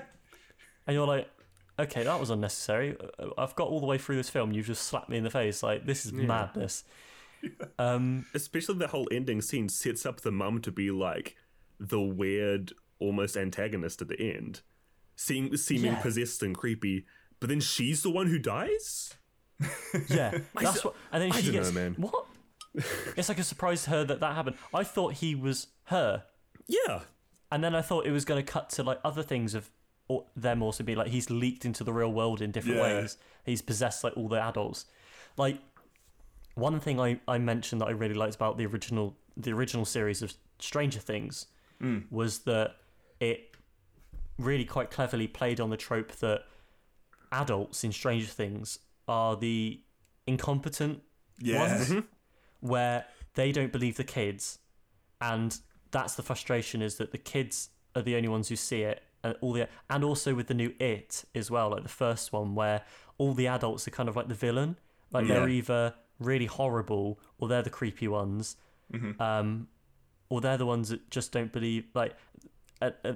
and you're like, okay, that was unnecessary. Uh, I've got all the way through this film. You've just slapped me in the face. Like this is madness. <laughs> Um, Especially the whole ending scene sets up the mum to be like the weird, almost antagonist at the end, seem, seeming Yeah. possessed and creepy. But then she's the one who dies. <laughs> yeah, that's what. And then I she don't gets know, man. what? it's like a surprise to her that that happened. I thought he was her, Yeah, and then I thought it was going to cut to like other things of or them also being like he's leaked into the real world in different Yeah. ways. He's possessed like all the adults. Like one thing I, I mentioned that I really liked about the original the original series of Stranger Things hmm. was that it really quite cleverly played on the trope that adults in Stranger Things are the incompetent Yeah. ones mm-hmm. where they don't believe the kids and that's the frustration is that the kids are the only ones who see it and all the and also with the new it as well like the first one where all the adults are kind of like the villain. Like they're either really horrible or they're the creepy ones um or they're the ones that just don't believe like uh, uh,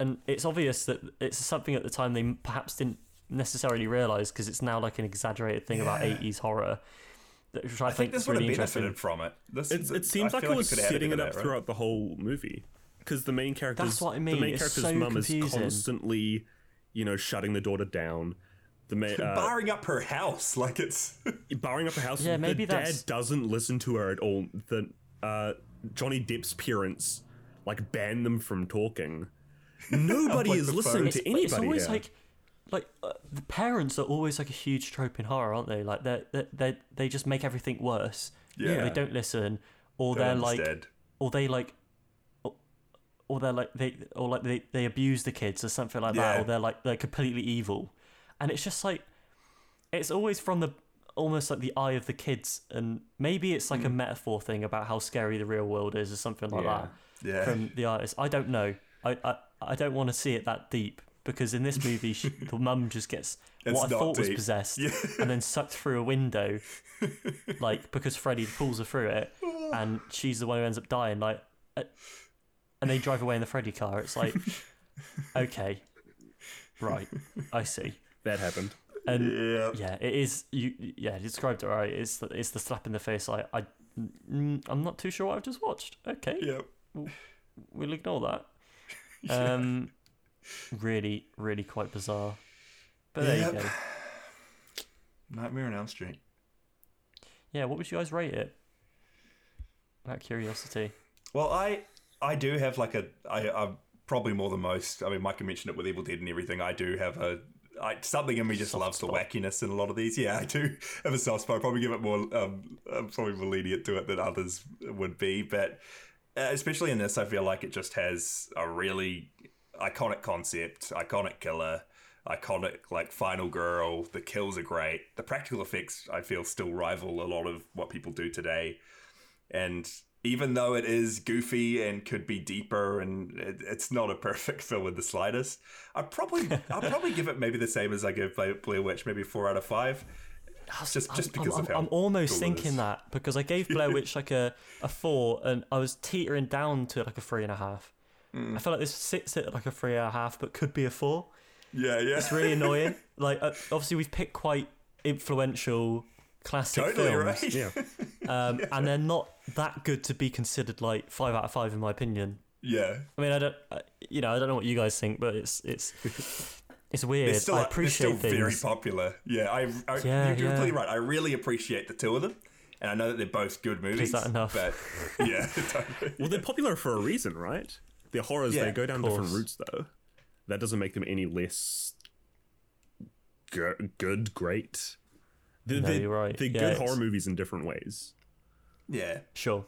and it's obvious that it's something at the time they perhaps didn't necessarily realize because it's now like an exaggerated thing about Yeah. 80s horror which I, I think this is would have benefited from it. This, it, it seems I like it was could have setting it up that, right? throughout the whole movie because the main character's That's what I the main it's character's so mum is constantly, you know, shutting the daughter down. The ma- <laughs> uh, barring up her house like it's <laughs> barring up her house. Yeah, maybe the dad doesn't listen to her at all. The uh, Johnny Depp's parents like ban them from talking. <laughs> Nobody Like is listening it's, to but anybody. it's always here. like like uh, the parents are always like a huge trope in horror aren't they? Like they they they they just make everything worse. Yeah. they don't listen. Or Don't they're like or they like or, or they're like they or like they, they abuse the kids or something like that or they're like they're completely evil. And it's just like it's always from the almost like the eye of the kids. And maybe it's like a Mm. metaphor thing about how scary the real world is or something like Yeah. that Yeah. from the artist. I don't know. I i, I don't want to see it that deep because in this movie she, <laughs> the mum just gets It's what i thought was possessed Yeah. and then sucked through a window like <laughs> because freddy pulls her through it and she's the one who ends up dying like uh, and they drive away in the freddy car it's like <laughs> okay right i see that happened. and Yeah. yeah, it is. You yeah, you described it right. It's the, it's the slap in the face. I I mm, I'm not too sure what I've just watched. Okay, Yep. we'll ignore that. Um, really, really quite bizarre. But there Yep. you go. Nightmare on Elm Street. Yeah, what would you guys rate it? Out curiosity. Well, I I do have like a I I'm probably more than most. I mean, Mike mentioned it with Evil Dead and everything. I do have a I, something in me just Soft loves the wackiness in a lot of these. Yeah, I do have a soft spot. I probably give it more. Um, I'm probably more lenient to it than others would be, but uh, especially in this, I feel like it just has a really iconic concept, iconic killer. Iconic, like final girl. The kills are great. The practical effects, I feel, still rival a lot of what people do today. And even though it is goofy and could be deeper, and it, it's not a perfect <laughs> film in the slightest, I probably I'll probably give it maybe the same as I give Blair, Witch, maybe four out of five. Just just I'm, because I'm, of how I'm almost cool thinking that because I gave Blair <laughs> Witch like a, a four and I was teetering down to like a three and a half. Mm. I feel like this sits at like a three and a half, but could be a four. Yeah, yeah. It's really annoying. <laughs> like, uh, obviously, we've picked quite influential classic Totally films, right. Yeah. <laughs> um, and they're not that good to be considered like five out of five in my opinion. Yeah. I mean, I don't, uh, you know, I don't know what you guys think, but it's it's <laughs> it's weird. They're still, I they're appreciate still very popular. Yeah, I, I Yeah, you're yeah. completely right. I really appreciate the two of them, and I know that they're both good movies. Is that enough? But yeah, totally. Well, they're popular for a reason, right? They're horrors. Yeah, they go down different routes, though. That doesn't make them any less go- good, great. They're, No, they're- you're right. They're Yeah, good it's- horror movies in different ways. yeah, Sure.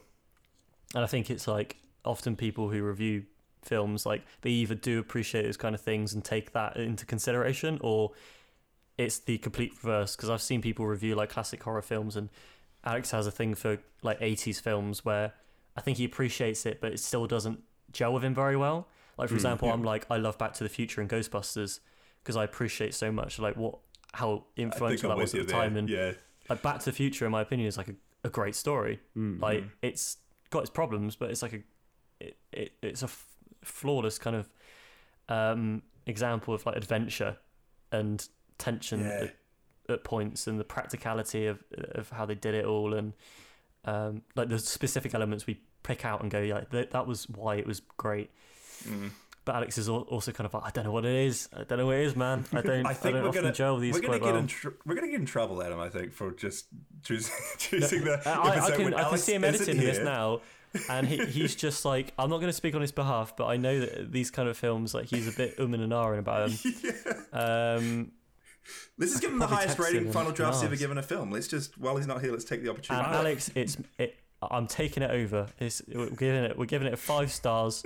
And I think it's like often people who review films like they either do appreciate those kind of things and take that into consideration or it's the complete reverse because I've seen people review like classic horror films and Alex has a thing for like 80s films where I think he appreciates it but it still doesn't gel with him very well. Like for example, I'm like I love Back to the Future and Ghostbusters because I appreciate so much like what how influential that was at the there. time and yeah, like Back to the Future, in my opinion, is like a, a great story. Mm-hmm. Like it's got its problems, but it's like a it, it it's a f- flawless kind of um, example of like adventure and tension Yeah. at, at points, and the practicality of of how they did it all, and um, like the specific elements we pick out and go, yeah, that, that was why it was great. Mm. But Alex is also kind of like, I don't know what it is. I don't know what it is, man. I <laughs> don't. I, I think don't we're often gonna gel these we're gonna get well. in tr- we're gonna get in trouble, Adam. I think for just choosing <laughs> choosing the. <laughs> I, I episode can, when I can see him isn't editing this now, and he, he's just like, I'm not going to speak on his behalf, but I know that these kind of films, like he's a bit um and ahhing about them. Um, Let's just I give could him the highest rating final and drafts ever given a film. Let's just while he's not here, let's take the and opportunity. Alex, it's it. I'm taking it over. It's, we're giving it. We're giving it five stars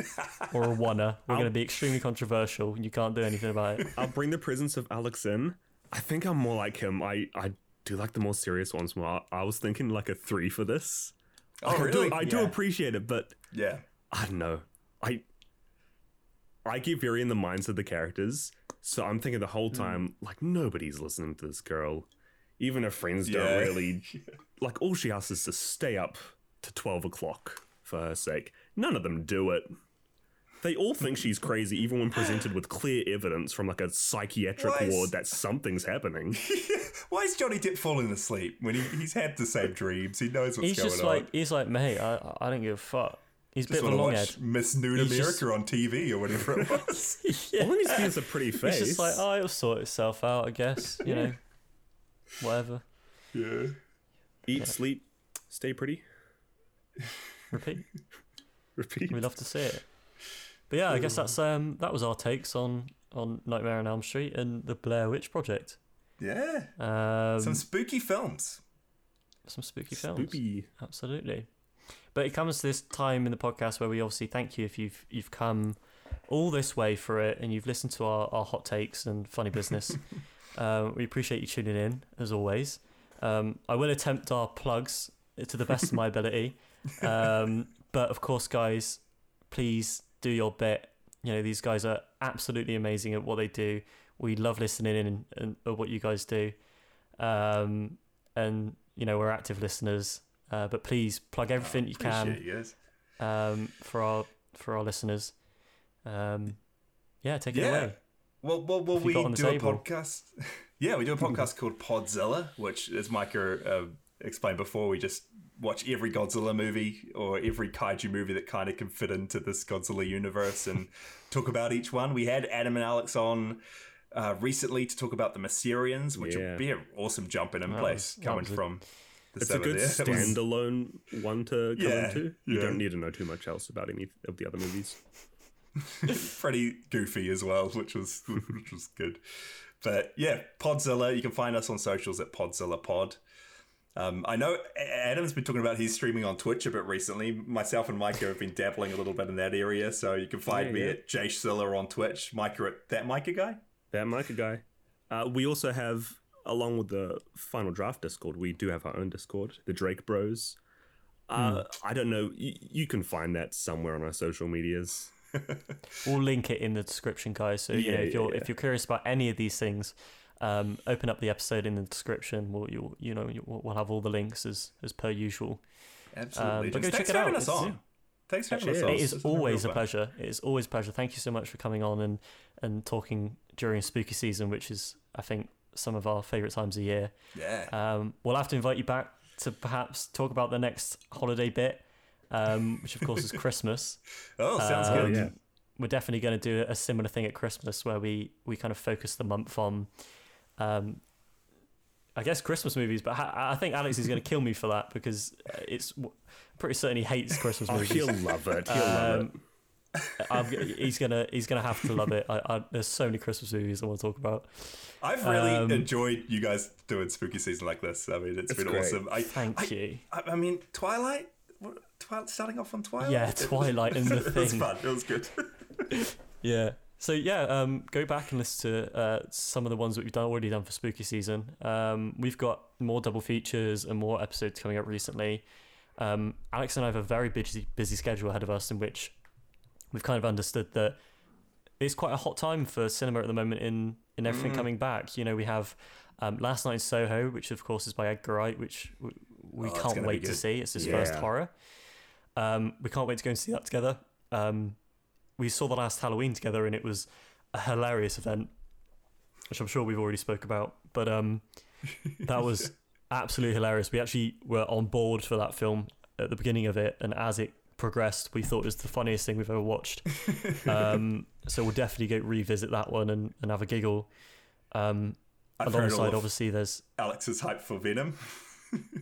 or a oneer. We're going to be extremely controversial. and You can't do anything about it. <laughs> I'll bring the presence of Alex in. I think I'm more like him. I, I do like the more serious ones more. I, I was thinking like a three for this. Oh, Like, I really? do, I do appreciate it, but yeah, I don't know. I I get very in the minds of the characters, so I'm thinking the whole Hmm. time like nobody's listening to this girl. Even her friends Yeah. don't really <laughs> like. All she asks is to stay up to twelve o'clock for her sake. None of them do it. They all think she's crazy, even when presented with clear evidence from like a psychiatric is- ward that something's happening. <laughs> Why is Johnny Depp falling asleep when he, he's had the same dreams? He knows what's He's going just on. like he's like, mate, I I don't give a fuck. He's a just bit of a want to long watch head. Miss Nude He's America just- on TV or whatever it <laughs> was. yeah. All he needs to is a pretty face. He's just like, oh, it'll sort itself out, I guess. You know, whatever. yeah. Eat, sleep, stay pretty. Repeat. <laughs> Repeat. We love to see it. But yeah, I guess that's um that was our takes on on Nightmare on Elm Street and the Blair Witch Project. Yeah. Um, Some spooky films. some spooky films. Spoopy. Absolutely. But it comes to this time in the podcast where we obviously thank you if you've you've come all this way for it and you've listened to our, our hot takes and funny business. um, <laughs> we appreciate you tuning in as always. Um, I will attempt our plugs to the best of my <laughs> ability. Um, but of course, guys, please do your bit. You know, these guys are absolutely amazing at what they do. We love listening in and, and at what you guys do. Um, and, you know, we're active listeners. Uh, but please plug everything you can you um, for our for our listeners. Um, yeah, take it Yeah. away. Well, well, well we got on the do a podcast. <laughs> yeah, we do a podcast called Podzilla, which, as Mykah uh, explained before, we just watch every Godzilla movie or every kaiju movie that kind of can fit into this Godzilla universe and <laughs> talk about each one. We had Adam and Alex on uh, recently to talk about the Mysterians, which Yeah. would be an awesome jumping in That place was- coming from. The It's a good <laughs> there. Standalone one to come Yeah, into. You yeah. don't need to know too much else about any of the other movies. <laughs> pretty goofy as well, which was which was good. But yeah, Podzilla. You can find us on socials at Podzilla Pod. Um, I know Adam's been talking about his streaming on Twitch a bit recently. Myself and Mykah have been dabbling a little bit in that area, so you can find Yeah, me yeah. at Jashezilla on Twitch, Mykah at that Mykah guy. That Mykah guy. Uh, we also have, along with the Final Draft Discord, we do have our own Discord, the Drake Bros. Uh, I don't know. Y- you can find that somewhere on our social medias. <laughs> We'll link it in the description, guys. So you know, if you're yeah. if you're curious about any of these things, um, open up the episode in the description. We'll you you know you, we'll have all the links as as per usual. Absolutely. Um, but go Thanks check for it having out. us It's- on. Thanks for having us on. It It's is been real always a fun. pleasure. It is always a pleasure. Thank you so much for coming on and and talking during spooky season, which is I think some of our favourite times of year. Yeah. Um, we'll have to invite you back to perhaps talk about the next holiday bit, um, which of course is <laughs> Christmas. Oh, sounds Um, good. yeah. We're definitely going to do a similar thing at Christmas where we, we kind of focus the month on, um, I guess Christmas movies. But ha- I think Alex is going to kill me for that because uh, it's I'm pretty certain he hates Christmas Oh, movies. he'll love it. He'll love it. <laughs> Um, I'm, he's gonna he's gonna have to love it. I, I, there's so many Christmas movies I want to talk about. I've really Um, enjoyed you guys doing spooky season like this. I mean, it's It's been great. awesome. I, Thank I, you. I, I mean, Twilight. What, Twilight starting off on Twilight. Yeah, Twilight and <laughs> the thing. it was Thing. fun. It was good. <laughs> Yeah. So yeah, um, go back and listen to uh, some of the ones that we've done already done for spooky season. Um, we've got more double features and more episodes coming up recently. Um, Alex and I have a very busy busy schedule ahead of us, in which we've kind of understood that it's quite a hot time for cinema at the moment in in everything Mm. coming back. You know, we have um, Last Night in Soho, which of course is by Edgar Wright, which we, we Oh, can't wait to see. It's his first horror. Um, we can't wait to go and see that together. Um, we saw the last Halloween together, and it was a hilarious event, which I'm sure we've already spoke about. But um, <laughs> that was absolutely hilarious. We actually were on board for that film at the beginning of it, and as it progressed, we thought it was the funniest thing we've ever watched. um, so we'll definitely go revisit that one and, and have a giggle. Um, alongside, obviously, there's Alex's hype for Venom.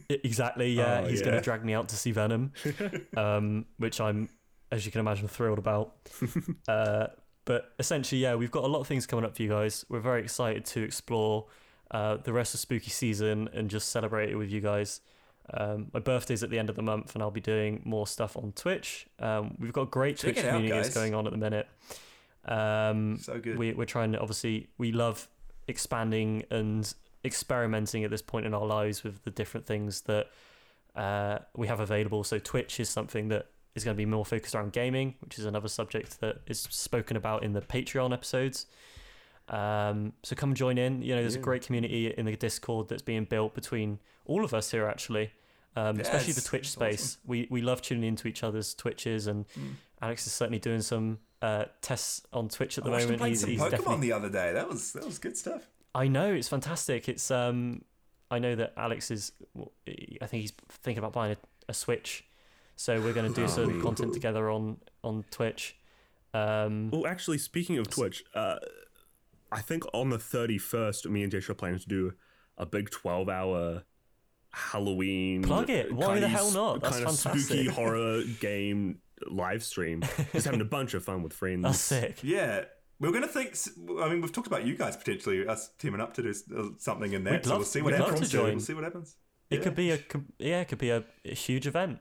Exactly yeah. <laughs> Oh, he's going to drag me out to see Venom, <laughs> um, which I'm, as you can imagine, thrilled about. <laughs> uh, but essentially, yeah, we've got a lot of things coming up for you guys. We're very excited to explore uh, the rest of spooky season and just celebrate it with you guys. Um, my birthday's at the end of the month, and I'll be doing more stuff on Twitch. Um, we've got great Check Twitch it out, going on at the minute. Um, So good. we, we're trying to obviously we love expanding and experimenting at this point in our lives with the different things that uh, we have available. So Twitch is something that is going to be more focused around gaming, which is another subject that is spoken about in the Patreon episodes. Um, so come join in. You know, there's a great community in the Discord that's being built between all of us here actually. Um, Yeah, especially the Twitch space. We we love tuning into each other's Twitches, and Mm. Alex is certainly doing some uh, tests on Twitch at the him moment. He's, some he's Pokemon definitely the other day. That was that was good stuff. I know it's fantastic. It's um, I know that Alex is. I think he's thinking about buying a, a Switch, so we're going to do some Oh. content together on on Twitch. Um, Well, actually, speaking of Twitch, uh, I think on the 31st, me and Jess are planning to do a big 12 hour Halloween. Plug it. Why kinda the hell not? That's kinda spooky <laughs> horror game live stream. Just having a bunch of fun with friends. that's sick. Yeah. We We're going to think. I mean, we've talked about you guys potentially us teaming up to do uh, something in that. We'd so love- we'll see what to happens. join. We'll see what happens. It Yeah. could be a yeah, it could be a, a huge event.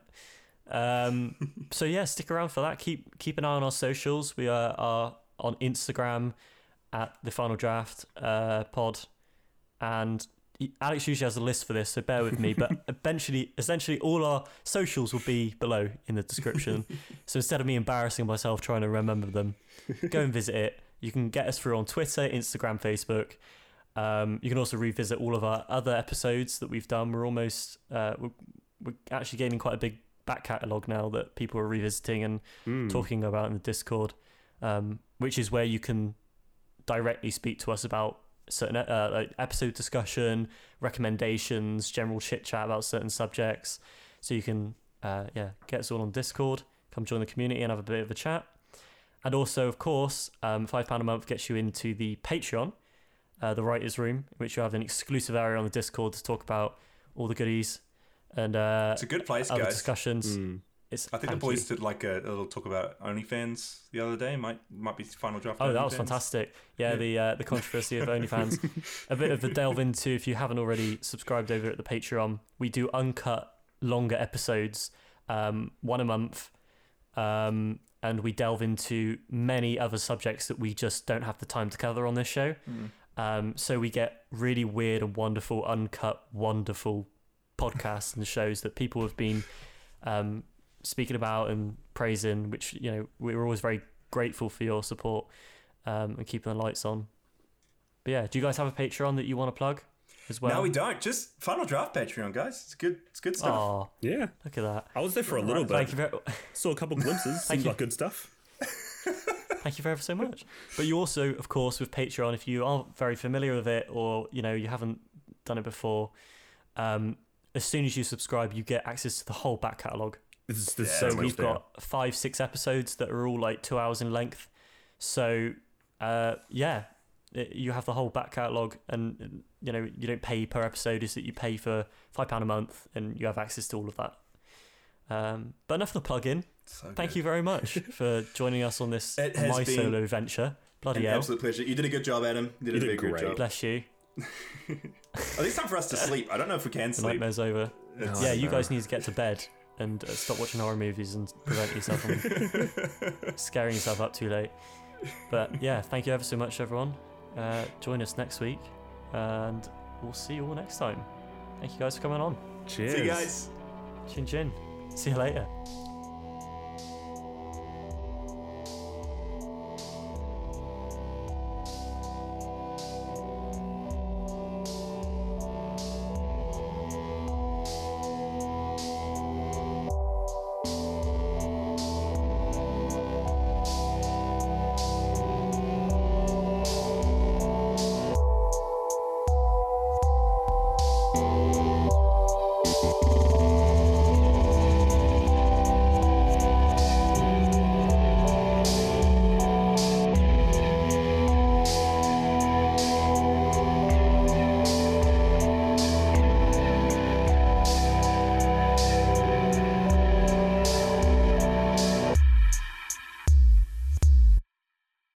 Um, so yeah, stick around for that. Keep keep an eye on our socials. We are, are on Instagram at the Final Draft uh, Pod, and Alex usually has a list for this, so bear with me. But <laughs> eventually, essentially, all our socials will be below in the description. so instead of me embarrassing myself trying to remember them, go and visit it. You can get us through on Twitter, Instagram, Facebook. Um, you can also revisit all of our other episodes that we've done. We're almost uh, we're, we're actually gaining quite a big back catalogue now that people are revisiting and Mm. talking about in the Discord, um, which is where you can directly speak to us about certain uh, episode discussion, recommendations, general chit chat about certain subjects. So you can uh, yeah get us all on Discord, come join the community and have a bit of a chat. And also, of course, um, five pound a month gets you into the Patreon, uh, the writers' room, in which you have an exclusive area on the Discord to talk about all the goodies and uh, It's a good place, other guys. discussions. Mm. It's I think thank the boys you. did like a, a little talk about OnlyFans the other day. Might might be final draft. Oh, that was fantastic! Yeah, Yeah. the uh, the controversy of OnlyFans. a bit of a delve <laughs> into if you haven't already subscribed over at the Patreon. We do uncut, longer episodes, um, one a month, um, and we delve into many other subjects that we just don't have the time to cover on this show. Mm. Um, so we get really weird and wonderful, uncut, wonderful podcasts and shows that people have been um, speaking about and praising, which you know we're always very grateful for your support um, and keeping the lights on. But yeah, do you guys have a Patreon that you want to plug as well? no, we don't. Just final draft Patreon, guys. It's good. It's good stuff. Oh, Yeah. look at that! I was there for a little bit. Thank you very, <laughs> Saw a couple glimpses. Thank Seemed like good stuff. <laughs> thank you very so much. But you also, of course, with Patreon, if you aren't very familiar with it or you know you haven't done it before, um, as soon as you subscribe, you get access to the whole back catalogue. This is, Yeah, So so we've there. got five, six episodes that are all like two hours in length. So uh, yeah, it, you have the whole back catalogue, and you know you don't pay per episode; is that you pay for five pound a month, and you have access to all of that. Um, but enough of the plug-in. So Thank good. you very much <laughs> for joining us on this my solo venture. Bloody An hell! absolute pleasure. You did a good job, Adam. You did You a did very good great. job. Bless you. <laughs> I think it's time for us to sleep. I don't know if we can The nightmare's over. It's- yeah, you no. guys need to get to bed and uh, stop watching horror movies and prevent yourself from <laughs> scaring yourself up too late. But yeah, thank you ever so much, everyone. Uh, join us next week, and we'll see you all next time. Thank you guys for coming on. Cheers. See you guys. Chin chin. See you later.